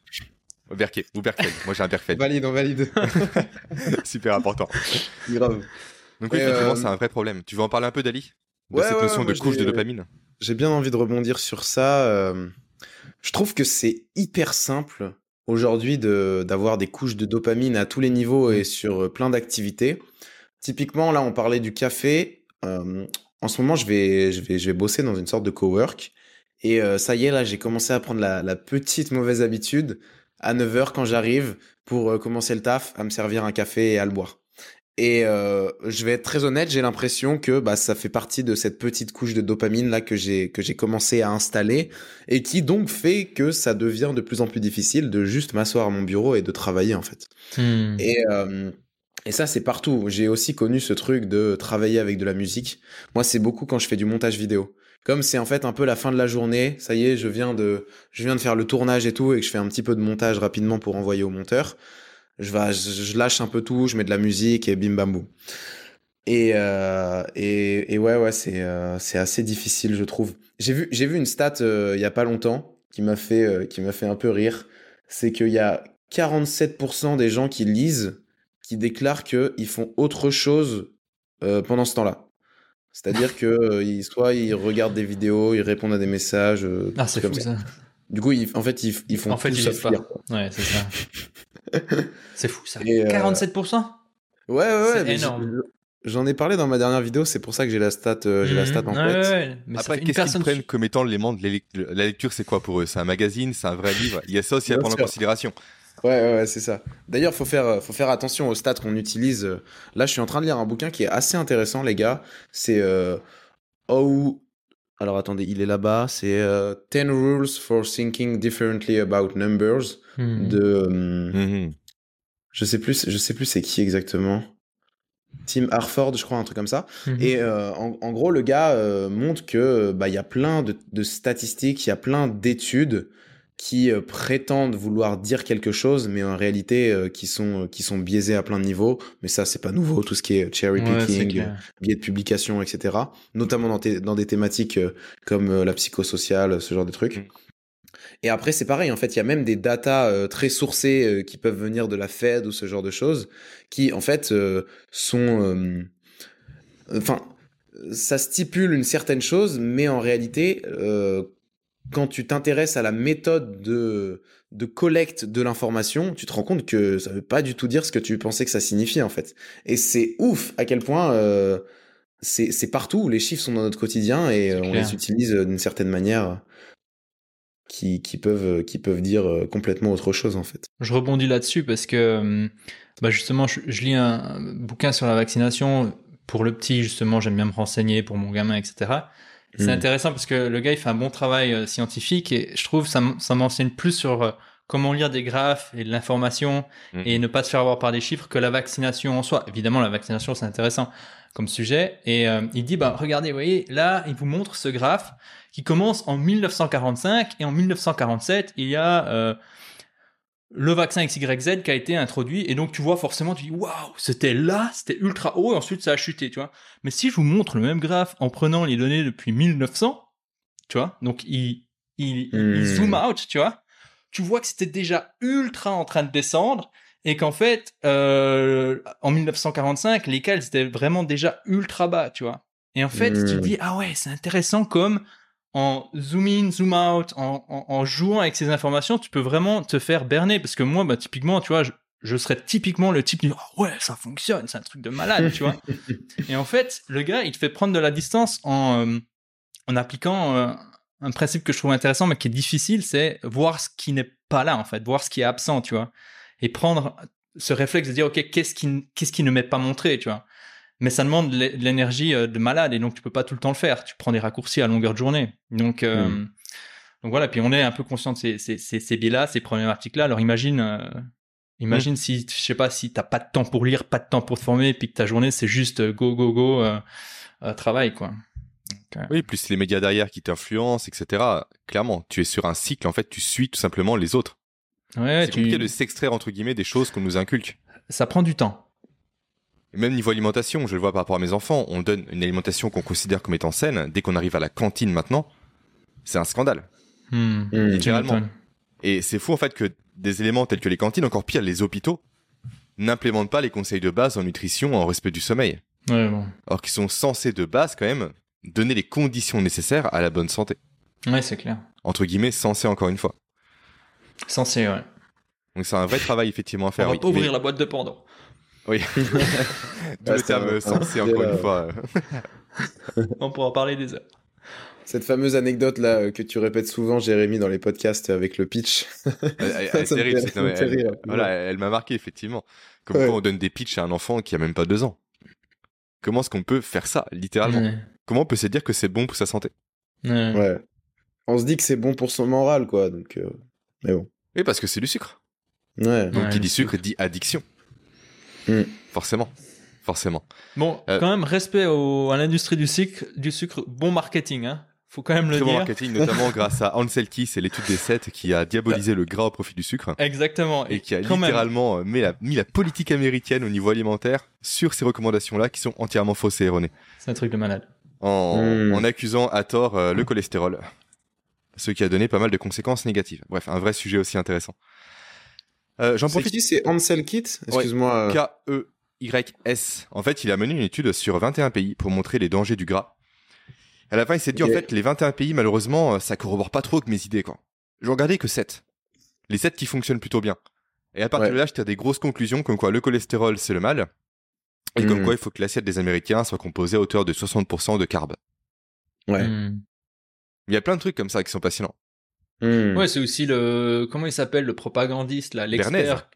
Berké ou Berkel. Moi, j'ai un Berkel. valide, on valide. Super important. Grave. Donc oui, euh, c'est un vrai problème. Tu veux en parler un peu, Dali? De Ouais, cette ouais, notion ouais, de couche de dopamine J'ai bien envie de rebondir sur ça. euh, Je trouve que c'est hyper simple aujourd'hui de d'avoir des couches de dopamine à tous les niveaux et sur euh, plein d'activités. Typiquement, là, on parlait du café. Euh, en ce moment, je vais, je vais, je vais bosser dans une sorte de cowork. Et euh, ça y est, là, j'ai commencé à prendre la, la petite mauvaise habitude à 9h quand j'arrive pour euh, commencer le taf, à me servir un café et à le boire. Et euh, je vais être très honnête, j'ai l'impression que bah, ça fait partie de cette petite couche de dopamine là que j'ai que j'ai commencé à installer et qui donc fait que ça devient de plus en plus difficile de juste m'asseoir à mon bureau et de travailler en fait. Mhm. Et euh, et ça c'est partout. J'ai aussi connu ce truc de travailler avec de la musique. Moi c'est beaucoup quand je fais du montage vidéo. Comme c'est en fait un peu la fin de la journée, ça y est, je viens de je viens de faire le tournage et tout et que je fais un petit peu de montage rapidement pour envoyer au monteur je, vais, je, je lâche un peu tout, je mets de la musique et bim bam boum. Et, euh, et, et ouais, ouais, c'est euh, assez difficile, je trouve. J'ai vu, vu une stat euh, il y a pas longtemps qui m'a fait, euh, qui fait un peu rire. C'est qu'il y a 47% des gens qui lisent qui déclarent qu'ils font autre chose pendant ce temps-là. C'est-à-dire que ils, soit ils regardent des vidéos, ils répondent à des messages. Ah, c'est comme fou ça. Du coup, ils, en fait, ils, ils font En fait, ils sauf pas. lire, quoi. Ouais, c'est ça. c'est fou ça. Et, euh, 47% Ouais, ouais, ouais. C'est énorme. J'en ai parlé dans ma dernière vidéo, c'est pour ça que j'ai la stat, euh, j'ai la stat en Mhm. Ouais, tête. ouais, ouais. Après, qu'est-ce qu'ils prennent comme étant l'élément de la lecture C'est quoi pour eux? C'est un magazine C'est un vrai livre? Il y a ça aussi à prendre en considération. Ouais, ouais, ouais, c'est ça. D'ailleurs, faut faire, euh, faut faire attention aux stats qu'on utilise. euh. Là, je suis en train de lire un bouquin qui est assez intéressant, les gars. C'est euh, How. Alors attendez, il est là-bas. C'est euh, 10 Rules for Thinking Differently About Numbers Mhm. de. euh, Mhm. je sais plus, je sais plus c'est qui exactement. Tim Harford, je crois, un truc comme ça. Et euh, en, en gros, le gars euh, montre que bah il y a plein de, de statistiques, il y a plein d'études qui euh, prétendent vouloir dire quelque chose, mais en réalité euh, qui sont euh, qui sont biaisés à plein de niveaux. Mais ça, c'est pas nouveau. Tout ce qui est cherry picking, biais de publication, etc. Notamment dans, dans des thématiques comme la psychosociale, ce genre de trucs. Mm. Et après, c'est pareil. En fait, il y a même des datas euh, très sourcées euh, qui peuvent venir de la Fed ou ce genre de choses, qui en fait euh, sont, enfin, ça stipule une certaine chose, mais en réalité, quand tu t'intéresses à la méthode de de collecte de l'information, tu te rends compte que ça veut pas du tout dire ce que tu pensais que ça signifiait en fait. Et c'est ouf à quel point euh, c'est partout. Les chiffres sont dans notre quotidien et euh, on les utilise euh, d'une certaine manière qui, qui peuvent qui peuvent dire complètement autre chose en fait. Je rebondis là-dessus parce que bah justement, je, je lis un, un bouquin sur la vaccination. Pour le petit, justement, j'aime bien me renseigner pour mon gamin, etc. C'est Mm. intéressant parce que le gars, il fait un bon travail euh, scientifique et je trouve ça, ça m'enseigne plus sur euh, comment lire des graphes et de l'information Mhm. et ne pas se faire avoir par des chiffres que la vaccination en soi. Évidemment, la vaccination, c'est intéressant comme sujet. Et euh, il dit, bah, regardez, vous voyez, là, il vous montre ce graphe qui commence en 1945 et en 1947, il y a euh, le vaccin XYZ qui a été introduit et donc tu vois forcément tu dis waouh c'était là c'était ultra haut et ensuite ça a chuté tu vois mais si je vous montre le même graphe en prenant les données depuis 1900 tu vois donc il il, il Hmm. zoom out tu vois tu vois que c'était déjà ultra en train de descendre et qu'en fait euh, en 1945 les cales étaient vraiment déjà ultra bas tu vois et en fait tu te Hmm. dis ah ouais c'est intéressant comme en zoom in, zoom out, en, en, en jouant avec ces informations, tu peux vraiment te faire berner. Parce que moi, bah, typiquement, tu vois, je, je serais typiquement le type dit oh, ouais, ça fonctionne, c'est un truc de malade, tu vois. Et en fait, le gars, il te fait prendre de la distance en, euh, en appliquant euh, un principe que je trouve intéressant, mais qui est difficile, c'est voir ce qui n'est pas là, en fait, voir ce qui est absent, tu vois. Et prendre ce réflexe de dire, OK, qu'est-ce qui, qu'est-ce qui ne m'est pas montré, tu vois. Mais ça demande de l'é- de l'énergie euh, de malade et donc tu peux pas tout le temps le faire. Tu prends des raccourcis à longueur de journée. Donc, euh, Mm. donc voilà. Puis on est un peu conscient de ces, ces, ces, ces biais-là, ces problématiques-là. Alors imagine, euh, imagine si, je sais pas, si t'as pas de temps pour lire, pas de temps pour te former, puis que ta journée c'est juste go, go, go, euh, travail, quoi. Oui, plus les médias derrière qui t'influencent, etc. Clairement, tu es sur un cycle, en fait, tu suis tout simplement les autres. ouais, c'est tu- compliqué de s'extraire, entre guillemets, des choses qu'on nous inculque. ça prend du temps. Et Même niveau alimentation, je le vois par rapport à mes enfants, on donne une alimentation qu'on considère comme étant saine. Dès qu'on arrive à la cantine maintenant, c'est un scandale. Hmm. Hmm. Littéralement. Et c'est fou en fait que des éléments tels que les cantines, encore pire les hôpitaux, n'implémentent pas les conseils de base en nutrition en respect du sommeil. Ouais, bon. Alors qu'ils sont censés de base quand même donner les conditions nécessaires à la bonne santé. Ouais, c'est clair. Entre guillemets, censés encore une fois. Censé, ouais. Donc c'est un vrai travail effectivement à On faire. va oui. pas ouvrir la boîte de Pandore. Mais- D'où le c'est terme censé encore euh, une fois. On pourra parler des heures. Cette fameuse anecdote là euh, que tu répètes souvent, Jérémy, dans les podcasts avec le pitch. Elle- elle- Ça terrible, non, elle- rire. Voilà, elle m'a marqué effectivement. Comme Ouais. quand on donne des pitchs à un enfant qui a même pas deux ans. Comment est-ce qu'on peut faire ça, littéralement? Ouais. Comment on peut se dire que c'est bon pour sa santé? Ouais. Ouais. On se dit que c'est bon pour son moral, quoi. Donc, euh, mais bon. Oui, parce que c'est du sucre. Ouais. Donc Ouais, qui dit sucre dit addiction. Mm. Forcément. Forcément. Bon, Euh, quand même, respect au- à l'industrie du sucre, du sucre, bon marketing, hein. Faut quand même le Très bon dire. marketing, notamment grâce à Ansel Keys et l'étude des 7 qui a diabolisé le gras au profit du sucre Exactement. et qui a littéralement euh, mis la, mis la politique américaine au niveau alimentaire sur ces recommandations-là qui sont entièrement fausses et erronées. c'est un truc de malade. En, Mm. en accusant à tort euh, le cholestérol. Ce qui a donné pas mal de conséquences négatives. Bref, un vrai sujet aussi intéressant. Euh, J'en C'est profite. qui? C'est Ansel Kit Excuse-moi. euh, K-E-Y-S. En fait, il a mené une étude sur 21 pays pour montrer les dangers du gras. À la fin, il s'est dit, en fait, les 21 pays, malheureusement, euh, ça corrobore pas trop avec mes idées, quoi. J'en regardais que 7. Les 7 qui fonctionnent plutôt bien. Et à partir Ouais. de là, je tire des grosses conclusions comme quoi le cholestérol, c'est le mal. Et comme Mhm. quoi, il faut que l'assiette des Américains soit composée à hauteur de 60% de carbs. Ouais. Hmm. Il y a plein de trucs comme ça qui sont passionnants. Hmm. Ouais, c'est aussi le. Comment il s'appelle, le propagandiste, là, l'expert.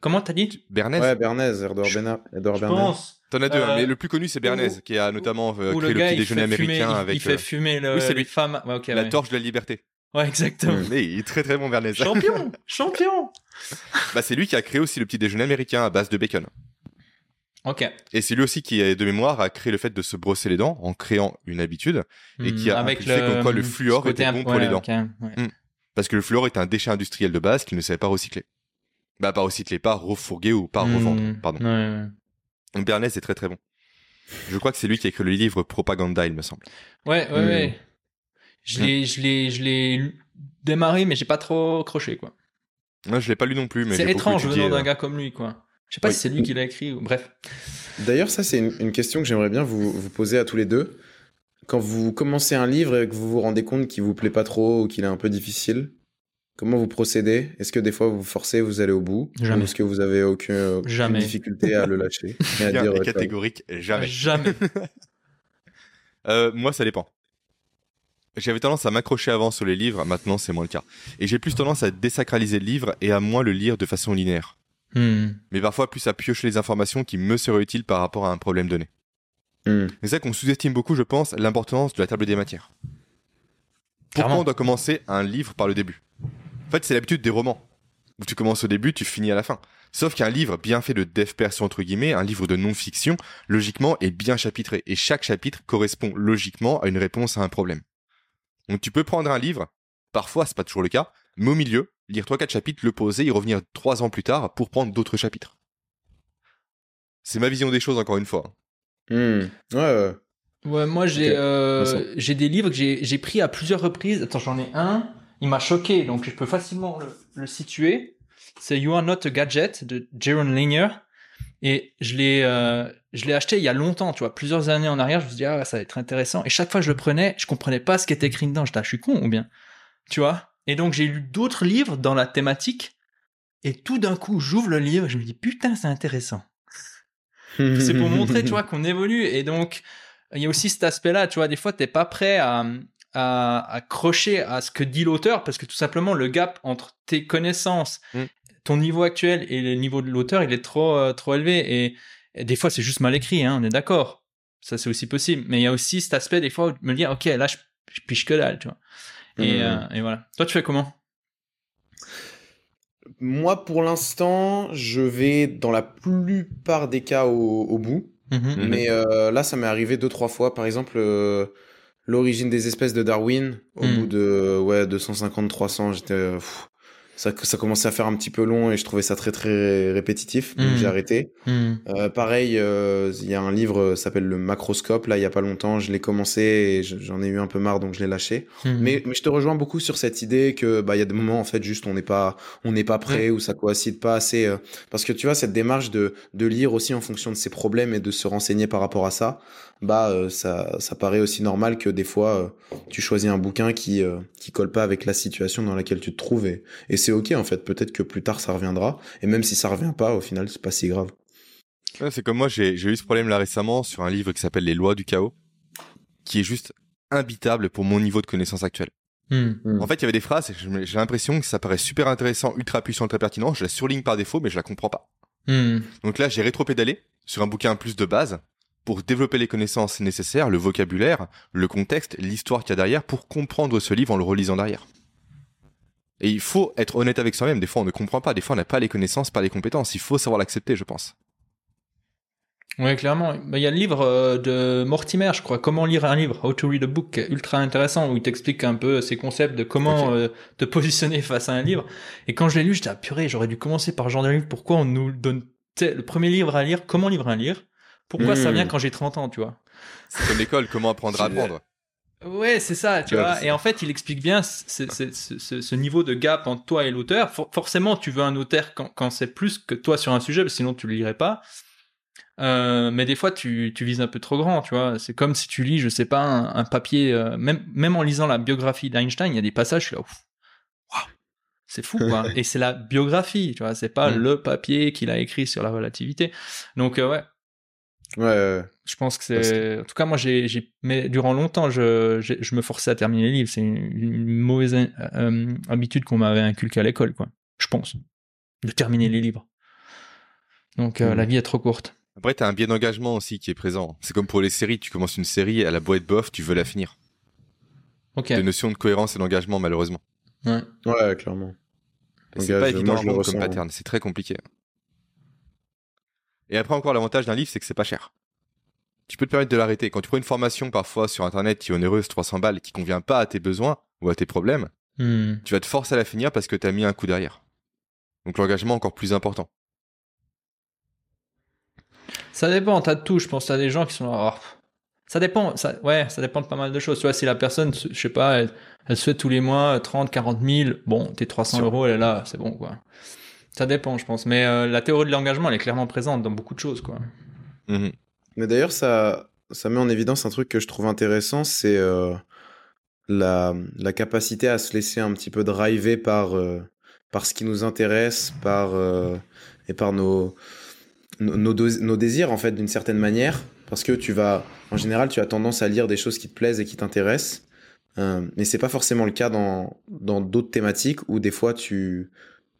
Comment t'as dit? Bernays, Ouais, Bernays, Edouard Je Bernays. pense. t'en as deux, hein, Euh, mais le plus connu, c'est Bernays, où- qui a notamment euh, créé le, gars, petit déjeuner fumer, américain il, avec il fait euh, fumer le, oui, c'est les lui. femmes. Ouais, la ouais. torche de la liberté. Ouais, exactement. Hmm. Mais il est très très bon, Bernays. champion Champion Bah, c'est lui qui a créé aussi le petit déjeuner américain à base de bacon. Ok. Et c'est lui aussi qui, de mémoire, a créé le fait de se brosser les dents en créant une habitude. Et qui a Hmm, Avec impulsé comme quoi le fluor était bon pour les dents. ouais. Parce que le fluor est un déchet industriel de base qu'il ne savait pas recycler. Bah, pas recycler, pas refourguer ou pas Hmm, revendre. Pardon. ouais. Donc, Bernays est très très bon. Je crois que c'est lui qui a écrit le livre Propaganda, il me semble. Ouais, ouais, Hmm. ouais. Je l'ai, je l'ai, je l'ai démarré, mais j'ai pas trop accroché, quoi. Moi, je l'ai pas lu non plus, mais C'est étrange venant d'un euh, gars comme lui, quoi. Je sais pas Oui. si c'est lui qui l'a écrit ou bref. D'ailleurs, ça, c'est une, une question que j'aimerais bien vous, vous poser à tous les deux. Quand vous commencez un livre et que vous vous rendez compte qu'il vous plaît pas trop ou qu'il est un peu difficile, comment vous procédez? Est-ce que des fois vous vous forcez, vous allez au bout? Jamais. Ou est-ce que vous avez aucune, aucune Jamais. difficulté à le lâcher? Et à dire, ouais, catégorique, jamais. Jamais. Euh, moi, ça dépend. J'avais tendance à m'accrocher avant sur les livres, maintenant c'est moins le cas. Et j'ai plus tendance à désacraliser le livre et à moins le lire de façon linéaire. Hmm. Mais parfois plus à piocher les informations qui me seraient utiles par rapport à un problème donné. Hmm. C'est ça qu'on sous-estime beaucoup, je pense, l'importance de la table des matières. Pourquoi Clairement. on doit commencer un livre par le début? En fait, c'est l'habitude des romans. Où tu commences au début, tu finis à la fin. Sauf qu'un livre bien fait de dev perso entre guillemets, un livre de non-fiction, logiquement est bien chapitré. Et chaque chapitre correspond logiquement à une réponse à un problème. Donc tu peux prendre un livre, parfois c'est pas toujours le cas, mais au milieu, lire 3-4 chapitres, le poser et revenir 3 ans plus tard pour prendre d'autres chapitres. C'est ma vision des choses, encore une fois. Hmm. Ouais, ouais. Ouais, moi j'ai euh, j'ai des livres que j'ai j'ai pris à plusieurs reprises. Attends, j'en ai un. Il m'a choqué, donc je peux facilement le, le situer. C'est You Are Not a Gadget de Jaron Lanier. Et je l'ai euh, je l'ai acheté il y a longtemps, tu vois, plusieurs années en arrière. Je me suis dit ah ça va être intéressant. Et chaque fois que je le prenais, je comprenais pas ce qui était écrit dedans. J'étais ah, je suis con ou bien, tu vois? Et donc j'ai lu d'autres livres dans la thématique. Et tout d'un coup, j'ouvre le livre, et je me dis putain c'est intéressant c'est pour montrer, tu vois, qu'on évolue. Et donc, il y a aussi cet aspect-là, tu vois, des fois, t'es pas prêt à, à, à crocher à ce que dit l'auteur parce que tout simplement, le gap entre tes connaissances, Mm. ton niveau actuel et le niveau de l'auteur, il est trop, euh, trop élevé. Et, et des fois, c'est juste mal écrit, hein, on est d'accord. Ça, c'est aussi possible. Mais il y a aussi cet aspect, des fois, où me dire, OK, là, je, je piche que dalle, tu vois. Et, euh, et voilà. Toi, tu fais comment? Moi, pour l'instant, je vais dans la plupart des cas au, au bout. Mhm. Mhm. Mais euh, là, ça m'est arrivé deux, trois fois. Par exemple, euh, l'origine des espèces de Darwin, au Mm. bout de ouais, 250, 300, j'étais. Ça, ça commençait à faire un petit peu long et je trouvais ça très, très répétitif. Donc Mm. j'ai arrêté. Mhm. Euh, pareil, euh, il y a un livre euh, s'appelle Le Macroscope. Là, il y a pas longtemps, je l'ai commencé et je- j'en ai eu un peu marre, donc je l'ai lâché. Mhm. Mais, mais je te rejoins beaucoup sur cette idée que bah il y a des moments en fait juste on n'est pas on n'est pas prêt ou ça coïncide pas assez euh, parce que tu vois cette démarche de de lire aussi en fonction de ses problèmes et de se renseigner par rapport à ça bah ça ça paraît aussi normal que des fois tu choisis un bouquin qui qui colle pas avec la situation dans laquelle tu te trouves et, et c'est ok en fait peut-être que plus tard ça reviendra et même si ça revient pas au final c'est pas si grave Ouais, c'est comme moi, j'ai eu ce problème là récemment sur un livre qui s'appelle Les lois du chaos, qui est juste imbitable pour mon niveau de connaissance actuelle. Mhm. Mm. En fait, il y avait des phrases, j'ai l'impression que ça paraît super intéressant, ultra puissant, très pertinent, je la surligne par défaut, mais je la comprends pas. Mhm. Donc là, j'ai rétro-pédalé sur un bouquin plus de base pour développer les connaissances nécessaires, le vocabulaire, le contexte, l'histoire qu'il y a derrière pour comprendre ce livre en le relisant derrière. Et il faut être honnête avec soi-même. Des fois, on ne comprend pas. Des fois, on n'a pas les connaissances, pas les compétences. Il faut savoir l'accepter, je pense. Ouais, clairement. Bah, Il y a le livre euh, de Mortimer, je crois, Comment lire un livre, How to read a book, qui est ultra intéressant, où il t'explique un peu ces concepts de comment euh, te positionner face à un livre. Et quand je l'ai lu, j'étais, ah purée, j'aurais dû commencer par ce genre de livre. Pourquoi on nous donne le premier livre à lire, comment lire un livre? Pourquoi ça Mm. vient quand j'ai 30 ans, tu vois? C'est comme l'école, comment apprendre à apprendre. Ouais, c'est ça, tu Ouais, vois. Et en fait, il explique bien ce, ce- ce- ce- ce niveau de gap entre toi et l'auteur. For- forcément, tu veux un auteur quand, quand c'est plus que toi sur un sujet, parce que sinon tu le lirais pas. Euh, mais des fois, tu, tu vises un peu trop grand, tu vois. C'est comme si tu lis, je sais pas, un, un papier, euh, même, même en lisant la biographie d'Einstein, il y a des passages, je suis là, ouf, c'est fou, quoi. Et c'est la biographie, tu vois, c'est pas Mm. le papier qu'il a écrit sur la relativité. Donc, euh, ouais, ouais, ouais, je pense que Parce c'est. En tout cas, moi, j'ai, j'ai, mais durant longtemps, je, j'ai- je me forçais à terminer les livres. C'est une, une mauvaise euh, euh, habitude qu'on m'avait inculquée à l'école, quoi. Je pense. De terminer les livres. Donc, euh, Mhm. la vie est trop courte. Après, t'as un biais d'engagement aussi qui est présent. C'est comme pour les séries. Tu commences une série, à la boîte bof, tu veux la finir. Ok. Des notions de cohérence et d'engagement, malheureusement. Ouais. ouais clairement C'est pas évident je le comme ressens. pattern. C'est très compliqué. Et après, encore, l'avantage d'un livre, c'est que c'est pas cher. Tu peux te permettre de l'arrêter. Quand tu prends une formation, parfois, sur Internet, qui est onéreuse, 300 balles, qui convient pas à tes besoins ou à tes problèmes, Hmm. tu vas te forcer à la finir parce que t'as mis un coup derrière. Donc l'engagement encore plus important. Ça dépend, t'as de tout. Je pense t'as des gens qui sont là. oh, Ça dépend, ça, ouais, ça dépend de pas mal de choses. Tu vois, si la personne, je sais pas, elle, elle se fait tous les mois 30, 40 000, bon, tes 300 Sûr. euros, elle est là, c'est bon, quoi. Ça dépend, je pense. Mais euh, la théorie de l'engagement, elle est clairement présente dans beaucoup de choses, quoi. Mhm. Mais d'ailleurs, ça, ça met en évidence un truc que je trouve intéressant, c'est euh, la, la capacité à se laisser un petit peu driver par, euh, par ce qui nous intéresse, par, euh, et par nos, nos, nos dos- nos désirs, en fait, d'une certaine manière. Parce que tu vas, en général, tu as tendance à lire des choses qui te plaisent et qui t'intéressent. Euh, mais c'est pas forcément le cas dans dans d'autres thématiques où des fois tu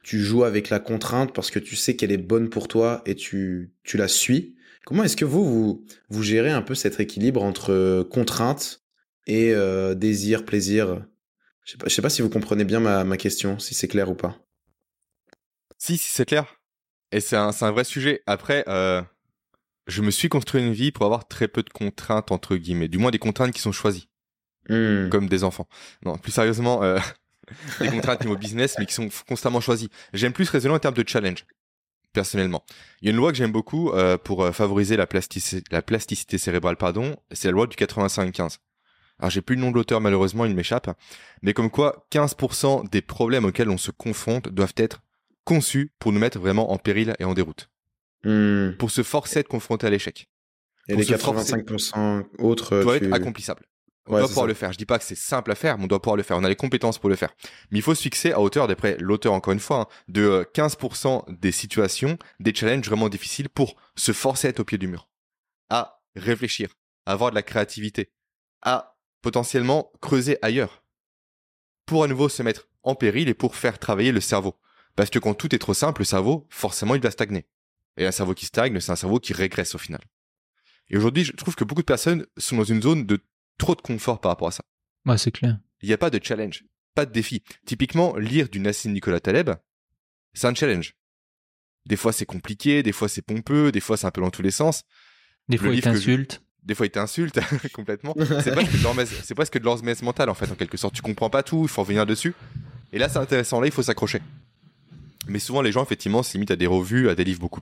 tu joues avec la contrainte parce que tu sais qu'elle est bonne pour toi et tu tu la suis. Comment est-ce que vous, vous vous gérez un peu cet équilibre entre euh, contrainte et euh, désir, plaisir? Je sais je sais pas si vous comprenez bien ma, ma question, si c'est clair ou pas. Si, si, c'est clair. Et c'est un, un vrai sujet. Après, euh, je me suis construit une vie pour avoir très peu de contraintes, entre guillemets. Du moins des contraintes qui sont choisies, Hmm. comme des enfants. Non, plus sérieusement, euh, des contraintes niveau business, mais qui sont constamment choisies. J'aime plus raisonner en termes de challenge, personnellement. Il y a une loi que j'aime beaucoup euh, pour euh, favoriser la, plasticité, la plasticité cérébrale, pardon. C'est la loi du 85-15. Alors j'ai plus le nom de l'auteur malheureusement, il m'échappe. Mais comme quoi, 15% des problèmes auxquels on se confronte doivent être conçus pour nous mettre vraiment en péril et en déroute. Hmm. Pour se forcer à être confronté à l'échec. Et Pour les se forcer- 85% autres, tu- être accomplissable. On Ouais, doit pouvoir ça. le faire. Je dis pas que c'est simple à faire, mais on doit pouvoir le faire. On a les compétences pour le faire. Mais il faut se fixer à hauteur, d'après l'auteur encore une fois, hein, de euh, 15% des situations, des challenges vraiment difficiles pour se forcer à être au pied du mur. À réfléchir, à avoir de la créativité, à potentiellement creuser ailleurs. Pour à nouveau se mettre en péril et pour faire travailler le cerveau. Parce que quand tout est trop simple, le cerveau, forcément, il va stagner. Et un cerveau qui stagne, c'est un cerveau qui régresse au final. Et aujourd'hui, je trouve que beaucoup de personnes sont dans une zone de trop de confort par rapport à ça. Ouais, c'est clair. Il n'y a pas de challenge, pas de défi. Typiquement, lire du Nassim Nicolas Taleb, c'est un challenge. Des fois, c'est compliqué, des fois, c'est pompeux, des fois, c'est un peu dans tous les sens. Des Le fois, je- t'insultent. Des fois, il t'insulte complètement. C'est presque de l'hormèse- c'est presque de l'hormèse mentale, en fait, en quelque sorte. Tu comprends pas tout, il faut revenir dessus. Et là, c'est intéressant. Là, il faut s'accrocher. Mais souvent, les gens, effectivement, se limitent à des revues, à des livres beaucoup